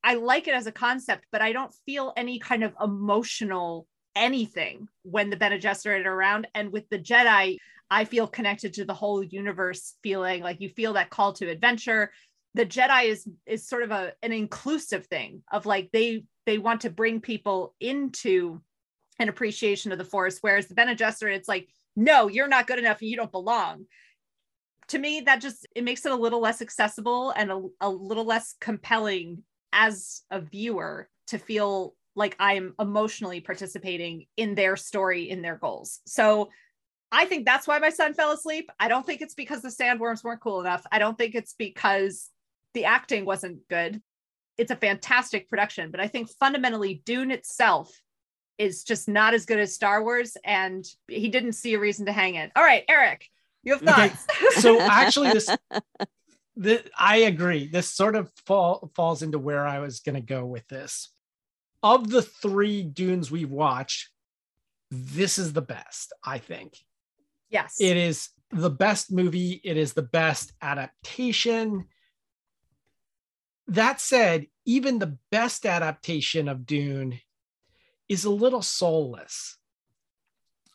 [SPEAKER 9] I like it as a concept, but I don't feel any kind of emotional anything when the Bene Gesserit are around. And with the Jedi, I feel connected to the whole universe, feeling like you feel that call to adventure. The Jedi is is sort of a an inclusive thing of like they they want to bring people into an appreciation of the force, whereas the Bene Gesserit, it's like, no, you're not good enough and you don't belong. To me, that just it makes it a little less accessible and a, a little less compelling as a viewer to feel like I'm emotionally participating in their story, in their goals. So I think that's why my son fell asleep. I don't think it's because the sandworms weren't cool enough. I don't think it's because the acting wasn't good. It's a fantastic production, but I think fundamentally Dune itself is just not as good as Star Wars, and he didn't see a reason to hang it. All right, Eric, you have thoughts.
[SPEAKER 7] Okay. [LAUGHS] So actually, this, this I agree. This sort of fall, falls into where I was going to go with this of the three Dunes we've watched, this is the best, I think.
[SPEAKER 9] Yes.
[SPEAKER 7] It is the best movie, it is the best adaptation. That said, even the best adaptation of Dune is a little soulless.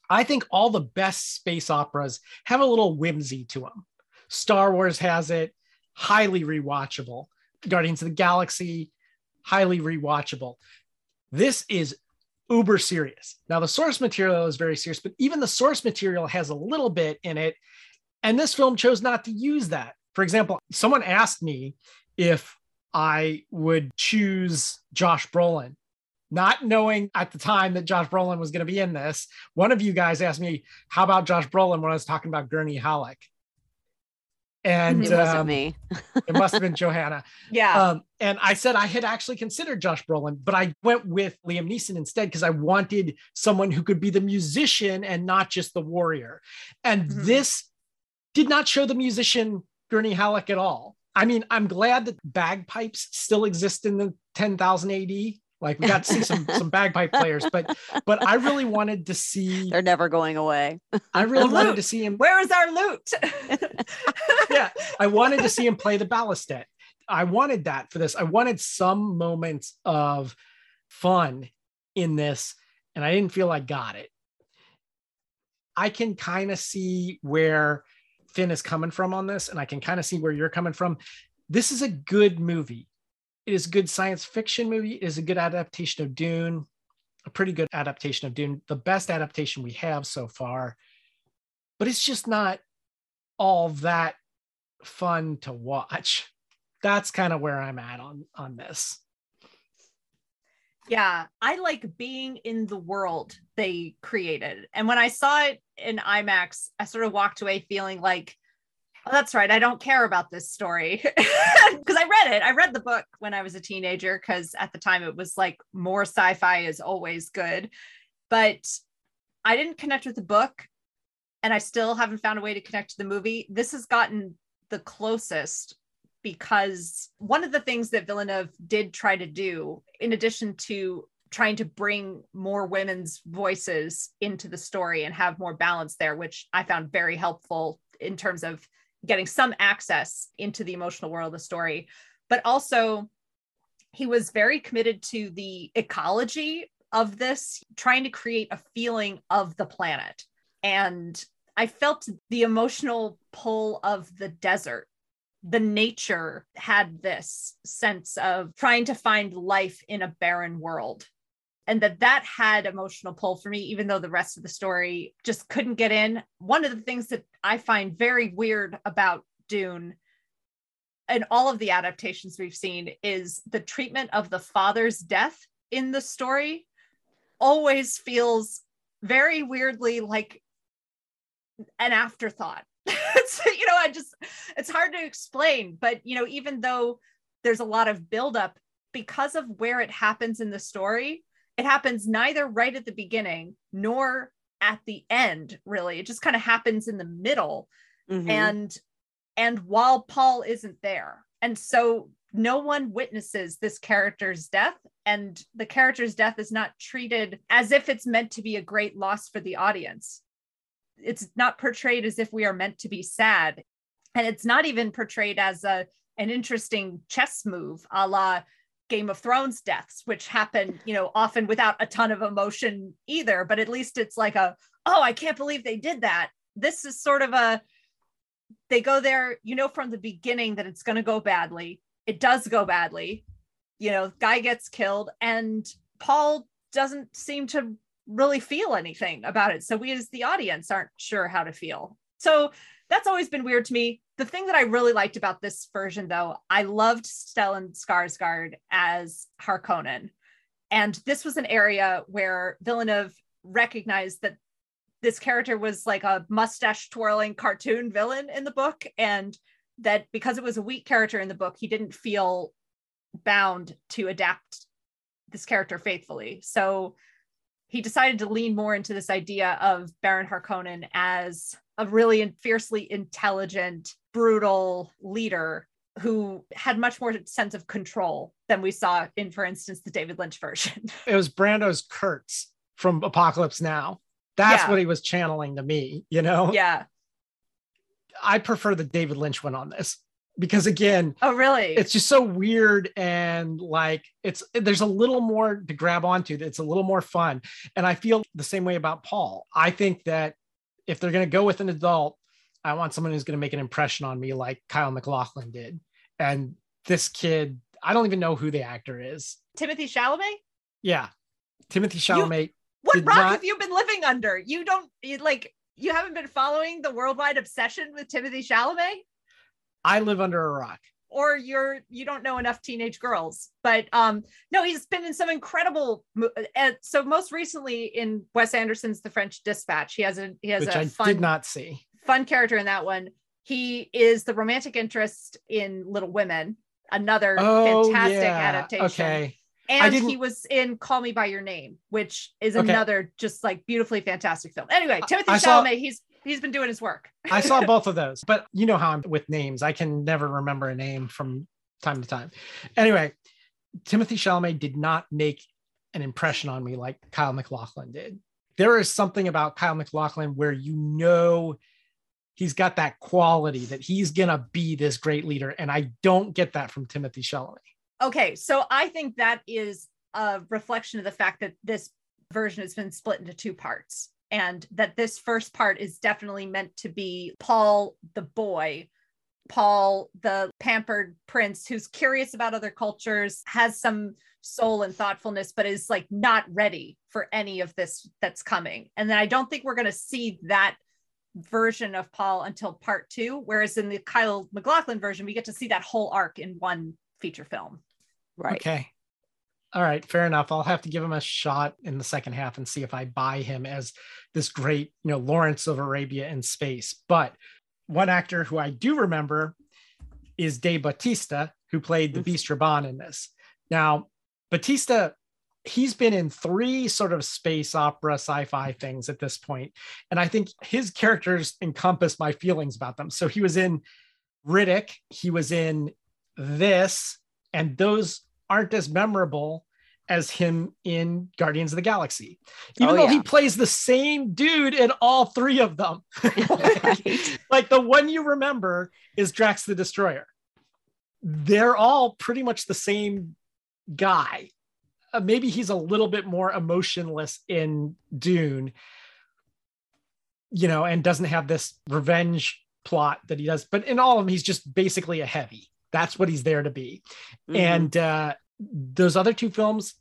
[SPEAKER 7] I think all the best space operas have a little whimsy to them. Star Wars has it, highly rewatchable. Guardians of the Galaxy, highly rewatchable. This is uber serious. Now, the source material is very serious, but even the source material has a little bit in it. And this film chose not to use that. For example, someone asked me if I would choose Josh Brolin, not knowing at the time that Josh Brolin was going to be in this. One of you guys asked me, How about Josh Brolin when I was talking about Gurney Halleck? and
[SPEAKER 8] it wasn't
[SPEAKER 7] um,
[SPEAKER 8] me. [LAUGHS]
[SPEAKER 7] it must have been Johanna.
[SPEAKER 9] Yeah.
[SPEAKER 7] Um, and I said I had actually considered Josh Brolin, but I went with Liam Neeson instead because I wanted someone who could be the musician and not just the warrior. And
[SPEAKER 9] Mhm.
[SPEAKER 7] this did not show the musician Gurney Halleck at all. I mean, I'm glad that bagpipes still exist in the 10,000 AD. Like we got to see some some bagpipe [LAUGHS] players, but but I really wanted to see.
[SPEAKER 8] They're never going away.
[SPEAKER 7] I really
[SPEAKER 9] The
[SPEAKER 7] wanted
[SPEAKER 9] lute.
[SPEAKER 7] to see him
[SPEAKER 9] Where is our lute? [LAUGHS] [LAUGHS]
[SPEAKER 7] yeah, I wanted to see him play the baliset. I wanted that for this. I wanted some moments of fun in this, and I didn't feel I got it. I can kind of see where Finn is coming from on this, and I can kind of see where you're coming from. This is a good movie. It is a good science fiction movie. It is a good adaptation of Dune, a pretty good adaptation of Dune, the best adaptation we have so far. But it's just not all that fun to watch. That's kind of where I'm at on on this.
[SPEAKER 9] yeah, I like being in the world they created. And when I saw it in IMAX, I sort of walked away feeling like, oh, that's right. I don't care about this story. [LAUGHS] Because I read it. I read the book when I was a teenager, because at the time it was like more sci fi is always good. But I didn't connect with the book. And I still haven't found a way to connect to the movie. This has gotten the closest because one of the things that Villeneuve did try to do, in addition to trying to bring more women's voices into the story and have more balance there, which I found very helpful in terms of getting some access into the emotional world of the story, but also he was very committed to the ecology of this, trying to create a feeling of the planet. And I felt the emotional pull of the desert the nature had this sense of trying to find life in a barren world and that that had emotional pull for me even though the rest of the story just couldn't get in one of the things that i find very weird about dune and all of the adaptations we've seen is the treatment of the father's death in the story always feels very weirdly like an afterthought. [LAUGHS] it's, you know, I just, it's hard to explain, but, you know, even though there's a lot of buildup because of where it happens in the story, it happens neither right at the beginning nor at the end, really. It just kind of happens in the middle.
[SPEAKER 8] Mhm.
[SPEAKER 9] And, and while Paul isn't there. And so no one witnesses this character's death and the character's death is not treated as if it's meant to be a great loss for the audience it's not portrayed as if we are meant to be sad and it's not even portrayed as a an interesting chess move a la game of thrones deaths which happen you know often without a ton of emotion either but at least it's like a oh i can't believe they did that. This is sort of a they go there you know from the beginning that it's going to go badly. It does go badly. You know guy gets killed and paul doesn't seem to really feel anything about it. So we as the audience aren't sure how to feel. So that's always been weird to me the thing that i really liked about this version though i loved stellan skarsgård as harkonnen. And this was an area where villeneuve recognized that this character was like a mustache twirling cartoon villain in the book and that because it was a weak character in the book he didn't feel bound to adapt this character faithfully. So he decided to lean more into this idea of baron harkonnen as a really fiercely intelligent brutal leader who had much more sense of control than we saw in for instance the david lynch version [LAUGHS]
[SPEAKER 7] It was Brando's Kurtz from Apocalypse Now. That's
[SPEAKER 9] Yeah.
[SPEAKER 7] what he was channeling to me, you know?
[SPEAKER 9] yeah
[SPEAKER 7] I prefer the David Lynch one on this because again,
[SPEAKER 9] oh really
[SPEAKER 7] it's just so weird and like it's there's a little more to grab onto it's a little more fun and i feel the same way about paul i think that if they're going to go with an adult i want someone who's going to make an impression on me like kyle maclachlan did. And this kid i don't even know who the actor is.
[SPEAKER 9] Timothée chalamet?
[SPEAKER 7] Yeah. Timothée chalamet
[SPEAKER 9] what rock
[SPEAKER 7] not-
[SPEAKER 9] have you been living under? You don't you, like you haven't been following the worldwide obsession with timothée chalamet?
[SPEAKER 7] I live under a rock.
[SPEAKER 9] Or you're you don't know enough teenage girls. But um no he's been in some incredible uh, so most recently in wes anderson's the french dispatch he has a he has
[SPEAKER 7] which
[SPEAKER 9] a
[SPEAKER 7] i
[SPEAKER 9] fun
[SPEAKER 7] did not see
[SPEAKER 9] fun character in that one he is the romantic interest in little women another
[SPEAKER 7] oh
[SPEAKER 9] fantastic
[SPEAKER 7] yeah
[SPEAKER 9] adaptation
[SPEAKER 7] okay
[SPEAKER 9] and he was in Call Me by Your Name, which is
[SPEAKER 7] Okay.
[SPEAKER 9] another just like beautifully fantastic film. Anyway, Timothée
[SPEAKER 7] I saw-
[SPEAKER 9] Chalamet, he's he's been doing his work.
[SPEAKER 7] I saw [LAUGHS] both of those, but you know how I'm with names. I can never remember a name from time to time. Anyway, Timothée Chalamet did not make an impression on me like Kyle MacLachlan did. There is something about Kyle MacLachlan where you know he's got that quality that he's gonna be this great leader, and I don't get that from Timothée Chalamet.
[SPEAKER 9] Okay, so I think that is a reflection of the fact that this version has been split into two parts, and that this first part is definitely meant to be Paul the boy, Paul the pampered prince who's curious about other cultures, has some soul and thoughtfulness, but is like not ready for any of this that's coming. And then I don't think we're going to see that version of Paul until part two, whereas in the Kyle MacLachlan version, we get to see that whole arc in one feature film.
[SPEAKER 8] Right.
[SPEAKER 7] Okay. All right, fair enough. I'll have to give him a shot in the second half and see if I buy him as this great, you know, Lawrence of Arabia in space. But one actor who I do remember is Dave Bautista, who played the Beast Rabban in this. Now, Bautista, he's been in three sort of space opera sci-fi things at this point, and I think his characters encompass my feelings about them. So he was in Riddick, he was in this, and those aren't as memorable as him in Guardians of the Galaxy. Even
[SPEAKER 8] Oh,
[SPEAKER 7] though
[SPEAKER 8] yeah.
[SPEAKER 7] he plays the same dude in all three of them. [LAUGHS] [LAUGHS] like the one you remember is Drax the Destroyer. They're all pretty much the same guy. Uh, maybe he's a little bit more emotionless in Dune, you know, and doesn't have this revenge plot that he does. But in all of them, he's just basically a heavy. That's what he's there to be.
[SPEAKER 8] Mhm.
[SPEAKER 7] And uh, those other two films,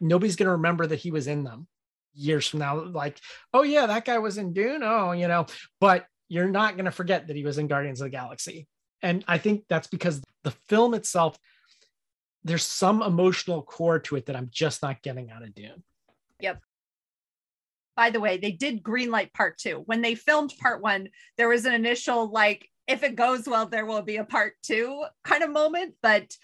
[SPEAKER 7] nobody's going to remember that he was in them years from now. Like, oh, yeah, that guy was in Dune. Oh, you know, but you're not going to forget that he was in Guardians of the Galaxy. And I think that's because the film itself, there's some emotional core to it that I'm just not getting out of Dune.
[SPEAKER 9] Yep. By the way, they did greenlight part two. When they filmed part one, there was an initial like, if it goes well, there will be a part two kind of moment. But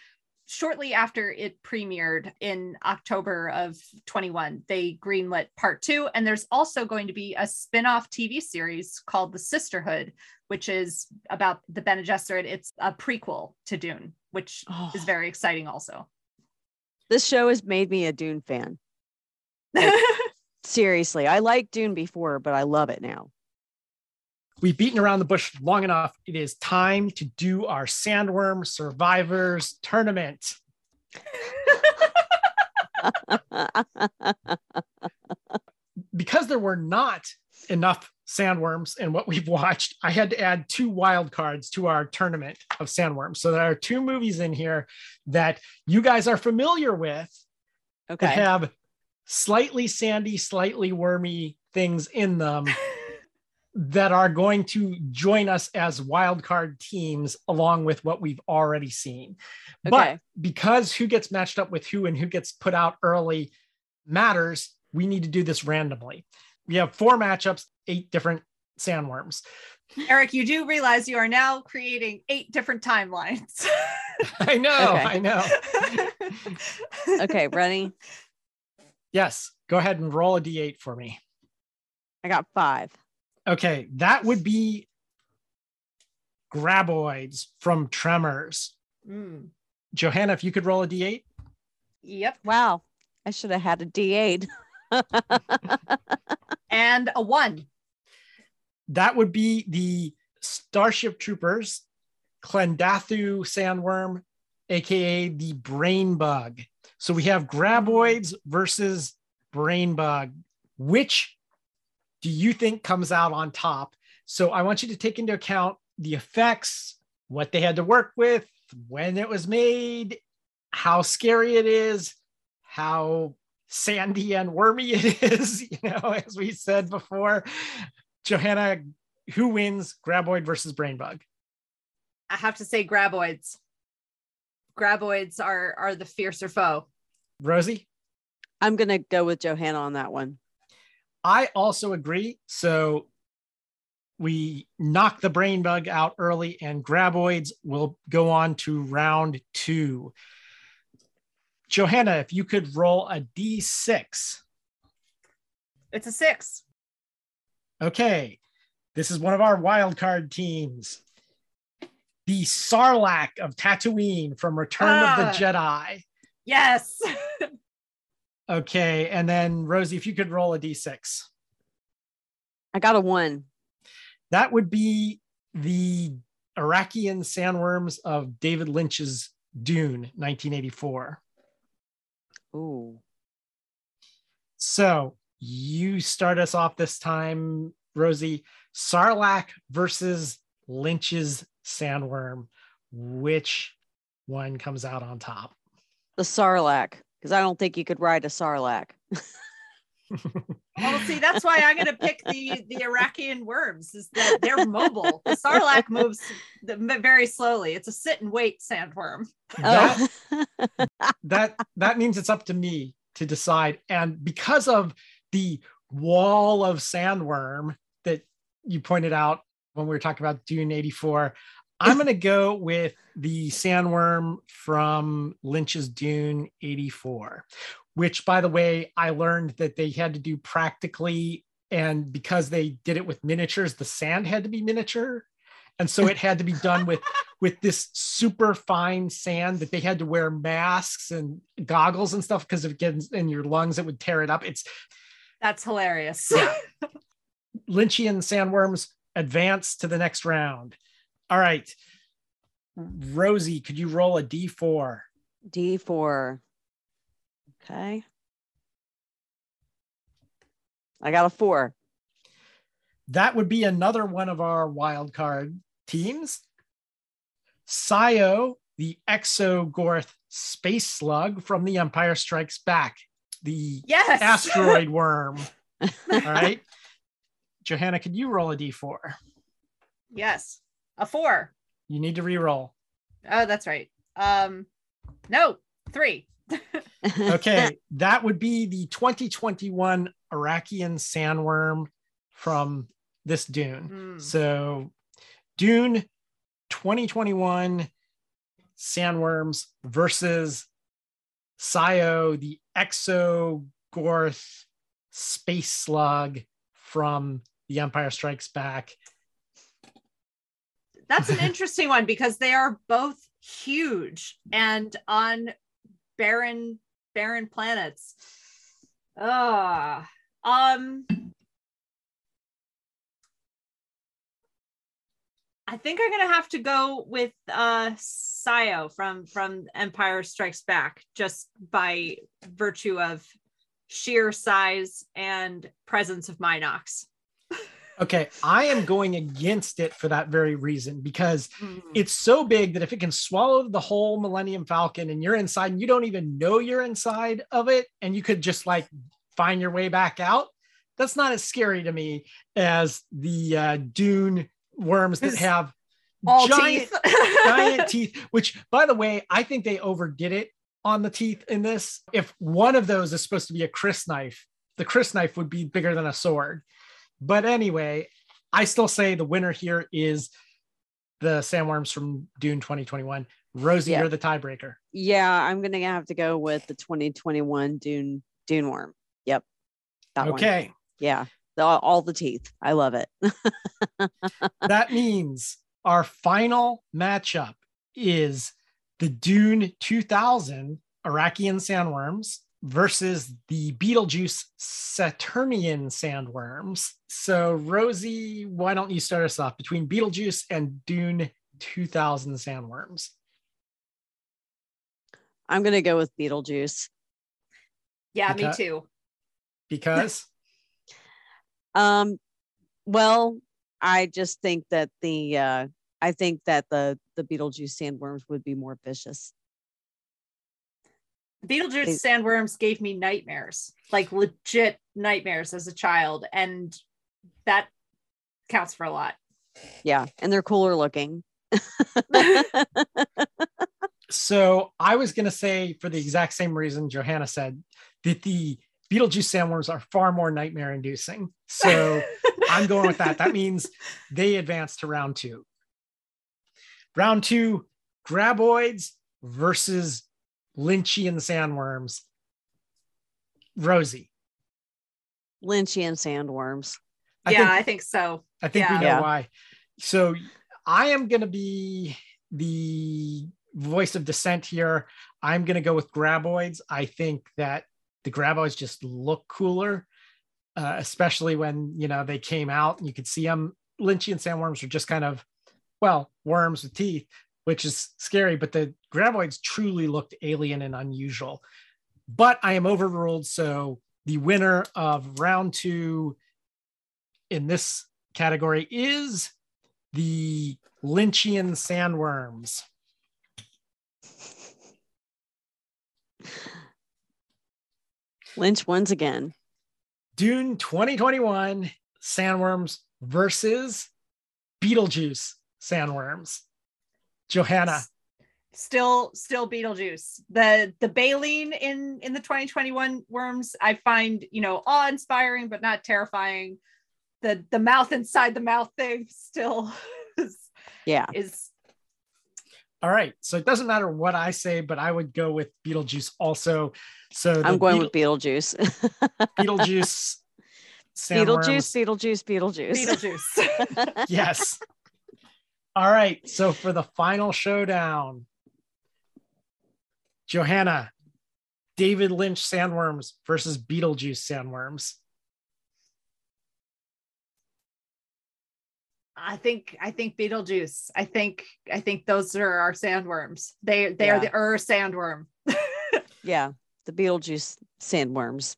[SPEAKER 9] shortly after it premiered in October of 21, they greenlit part two. And there's also going to be a spin off TV series called The Sisterhood, which is about the Bene Gesserit. It's a prequel to Dune, which
[SPEAKER 8] Oh.
[SPEAKER 9] is very exciting also.
[SPEAKER 8] This show has made me a Dune fan. [LAUGHS] Seriously, I liked Dune before, but I love it now.
[SPEAKER 7] We've beaten around the bush long enough. It is time to do our Sandworm Survivors tournament. [LAUGHS] because there were not enough sandworms and what we've [LAUGHS] watched, I had to add two wild cards to our tournament of sandworms. So there are two movies in here that you guys are familiar with
[SPEAKER 8] okay.
[SPEAKER 7] that have slightly sandy, slightly wormy things in them [LAUGHS] that are going to join us as wild card teams along with what we've already seen. But because who gets matched up with who and who gets put out early matters, we need to do this randomly. We have four matchups, eight different sandworms.
[SPEAKER 9] Eric, you do realize you are now creating eight different timelines. [LAUGHS]
[SPEAKER 7] I know,
[SPEAKER 8] Okay.
[SPEAKER 7] I know. [LAUGHS]
[SPEAKER 8] okay, ready?
[SPEAKER 7] Yes, go ahead and roll a d8 for me.
[SPEAKER 8] I got five.
[SPEAKER 7] Okay, that would be graboids from Tremors.
[SPEAKER 9] Mm.
[SPEAKER 7] Johanna, if you could roll a d8.
[SPEAKER 9] Yep.
[SPEAKER 8] Wow. I should have had a D8. [LAUGHS]
[SPEAKER 9] And a one.
[SPEAKER 7] That would be the Starship Troopers, Klendathu Sandworm, aka the Brain Bug. So we have Graboids versus Brain Bug. Which do you think comes out on top? So I want you to take into account the effects, what they had to work with, when it was made, how scary it is, how sandy and wormy it [LAUGHS] is, you know, as we said before. Johanna, who wins Graboid versus Brainbug?
[SPEAKER 9] I have to say graboids. Graboids are are the fiercer foe.
[SPEAKER 7] Rosie?
[SPEAKER 8] I'm going to go with Johanna on that one.
[SPEAKER 7] I also agree. So we knock the brain bug out early, and graboids will go on to round two. Johanna, if you could roll a d6.
[SPEAKER 9] It's a six.
[SPEAKER 7] Okay, this is one of our wild card teams. The Sarlacc of Tatooine from Return of the
[SPEAKER 9] Ah.
[SPEAKER 7] Jedi.
[SPEAKER 9] Yes. [LAUGHS]
[SPEAKER 7] Okay, and then Rosie, if you could roll a d6.
[SPEAKER 8] I got a one.
[SPEAKER 7] That would be the Arrakian sandworms of David Lynch's Dune, 1984.
[SPEAKER 8] Ooh.
[SPEAKER 7] So you start us off this time, Rosie. Sarlacc versus Lynch's sandworm. Which one comes out on top?
[SPEAKER 8] The Sarlacc, because I don't think you could ride a Sarlacc. [LAUGHS]
[SPEAKER 9] Well, see, that's why I'm going to pick the the Arrakian worms. Is that they're mobile. The Sarlacc [LAUGHS] moves very slowly. It's a sit and wait sandworm. Oh.
[SPEAKER 7] That,
[SPEAKER 8] Oh. [LAUGHS]
[SPEAKER 7] that that means it's up to me to decide. And because of the wall of sandworm that you pointed out when we were talking about Dune 84, I'm going to go with the sandworm from Lynch's Dune 84, which, by the way, I learned that they had to do practically. And because they did it with miniatures, the sand had to be miniature. And so it had to be done with [LAUGHS] with this super fine sand that they had to wear masks and goggles and stuff because if it gets in your lungs, it would tear it up. It's
[SPEAKER 9] That's hilarious.
[SPEAKER 7] Yeah. [LAUGHS] Lynchian sandworms advance to the next round. All right. Rosie, could you roll a d4?
[SPEAKER 8] D4. Okay. I got a four.
[SPEAKER 7] That would be another one of our wild card teams. Sio, the Exogorth space slug from The Empire Strikes Back, the
[SPEAKER 9] Yes.
[SPEAKER 7] asteroid worm. [LAUGHS] All right. Johanna, could you roll a d4?
[SPEAKER 9] Yes. A four.
[SPEAKER 7] You need to re-roll.
[SPEAKER 9] Oh, that's right. Um, no, three. [LAUGHS] [LAUGHS]
[SPEAKER 7] Okay, that would be the 2021 Arrakian sandworm from this Dune.
[SPEAKER 9] Hmm.
[SPEAKER 7] So, Dune 2021 sandworms versus Sio, the Exogorth space slug from The Empire Strikes Back.
[SPEAKER 9] That's an [LAUGHS] interesting one because they are both huge and on barren barren planets. Ah, um I think I'm gonna have to go with uh Sio from from Empire Strikes Back just by virtue of sheer size and presence of mynocks. [LAUGHS]
[SPEAKER 7] Okay, I am going against it for that very reason because
[SPEAKER 9] Mm.
[SPEAKER 7] it's so big that if it can swallow the whole Millennium Falcon and you're inside and you don't even know you're inside of it and you could just like find your way back out, that's not as scary to me as the uh, Dune worms that [LAUGHS] have
[SPEAKER 9] all
[SPEAKER 7] giant,
[SPEAKER 9] teeth.
[SPEAKER 7] giant [LAUGHS] teeth, which by the way, I think they overdid it on the teeth in this. If one of those is supposed to be a crysknife, the crysknife would be bigger than a sword. But anyway, I still say the winner here is the sandworms from Dune 2021. Rosie,
[SPEAKER 8] Yeah.
[SPEAKER 7] you're the tiebreaker.
[SPEAKER 8] yeah, I'm gonna have to go with the 2021 Dune Dune Worm. Yep. That one.
[SPEAKER 7] Okay.
[SPEAKER 8] Yeah. The, all the teeth. I love it. [LAUGHS]
[SPEAKER 7] that means our final matchup is the Dune 2000 Arrakian sandworms versus the Beetlejuice Saturnian sandworms. So, Rosie, why don't you start us off between Beetlejuice and Dune 2000 sandworms?
[SPEAKER 8] I'm gonna go with Beetlejuice.
[SPEAKER 9] yeah, me too.
[SPEAKER 7] Because [LAUGHS] [LAUGHS]
[SPEAKER 8] Um, well, I just think that the uh, I think that the the Beetlejuice sandworms would be more vicious.
[SPEAKER 9] Beetlejuice
[SPEAKER 8] They-
[SPEAKER 9] sandworms gave me nightmares, like legit nightmares as a child, and that counts for a lot.
[SPEAKER 8] Yeah, and they're cooler looking. [LAUGHS]
[SPEAKER 7] So I was going to say, for the exact same reason Johanna said, that the Beetlejuice sandworms are far more nightmare inducing. So [LAUGHS] I'm going with that. That means they advance to round two. Round two, graboids versus Lynchian sandworms. Rosie,
[SPEAKER 8] Lynchian sandworms.
[SPEAKER 7] I
[SPEAKER 9] yeah,
[SPEAKER 7] think
[SPEAKER 9] I think so.
[SPEAKER 7] I think we know
[SPEAKER 8] Yeah.
[SPEAKER 7] why. So I am going to be the voice of dissent here. I'm going to go with graboids. I think that the graboids just look cooler, uh, especially when you know they came out and you could see them. Lynchian sandworms are just kind of well worms with teeth, which is scary. But the graboids truly looked alien and unusual. But I am overruled. So the winner of round two in this category is the Lynchian sandworms.
[SPEAKER 8] Lynch wins again.
[SPEAKER 7] Dune 2021 sandworms versus Beetlejuice sandworms. Johanna,
[SPEAKER 9] Still, still Beetlejuice. The the baleen in in the 2021 worms, I find you know awe inspiring, but not terrifying. The the mouth inside the mouth thing still [LAUGHS] is,
[SPEAKER 8] Yeah.
[SPEAKER 9] is
[SPEAKER 7] all right. So it doesn't matter what I say, but I would go with Beetlejuice also. So
[SPEAKER 8] I'm going
[SPEAKER 7] Beetle-
[SPEAKER 8] with Beetlejuice. [LAUGHS]
[SPEAKER 7] Beetlejuice.
[SPEAKER 8] Beetlejuice. Beetlejuice, Beetlejuice. [LAUGHS]
[SPEAKER 9] Beetlejuice.
[SPEAKER 7] Yes. All right. So for the final showdown, Johanna, David Lynch sandworms versus Beetlejuice sandworms.
[SPEAKER 9] I think I think Beetlejuice. I think I think those are our sandworms. They they are the Ur sandworm. [LAUGHS]
[SPEAKER 8] yeah, the Beetlejuice sandworms.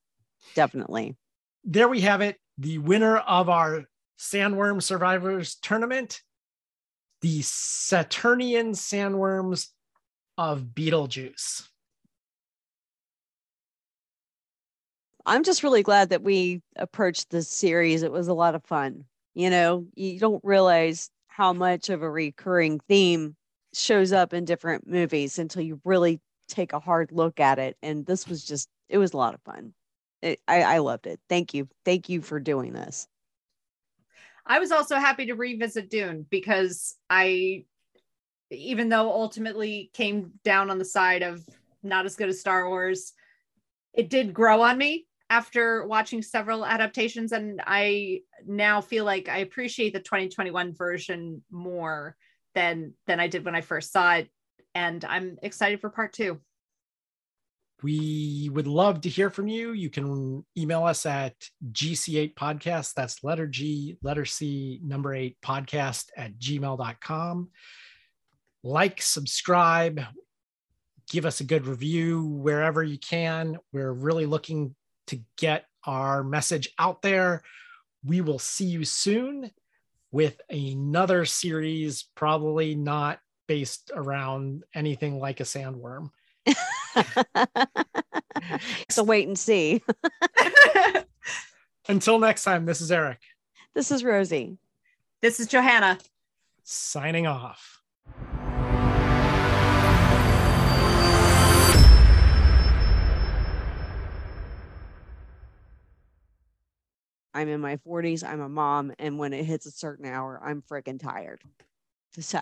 [SPEAKER 8] Definitely.
[SPEAKER 7] There we have it. The winner of our Sandworm Survivors tournament, the Saturnian sandworms of Beetlejuice.
[SPEAKER 8] I'm just really glad that we approached this series. It was a lot of fun. You know, you don't realize how much of a recurring theme shows up in different movies until you really take a hard look at it. And this was just, it was a lot of fun. It, I, I loved it. Thank you. Thank you for doing this.
[SPEAKER 9] I was also happy to revisit Dune because I, even though ultimately came down on the side of not as good as Star Wars, it did grow on me after watching several adaptations. And I now feel like I appreciate the 2021 version more than than I did when I first saw it. And I'm excited for part two.
[SPEAKER 7] We would love to hear from you. You can email us at GC8 podcast. That's letter G, letter C, number eight podcast at gmail.com. Like, subscribe, give us a good review wherever you can. We're really looking to get our message out there. We will see you soon with another series, probably not based around anything like a sandworm. [LAUGHS] [LAUGHS]
[SPEAKER 8] so wait and see. [LAUGHS]
[SPEAKER 7] Until next time, this is Eric.
[SPEAKER 8] This is Rosie.
[SPEAKER 9] This is Johanna.
[SPEAKER 7] Signing off.
[SPEAKER 8] I'm in my 40s, I'm a mom, and when it hits a certain hour, I'm freaking tired. So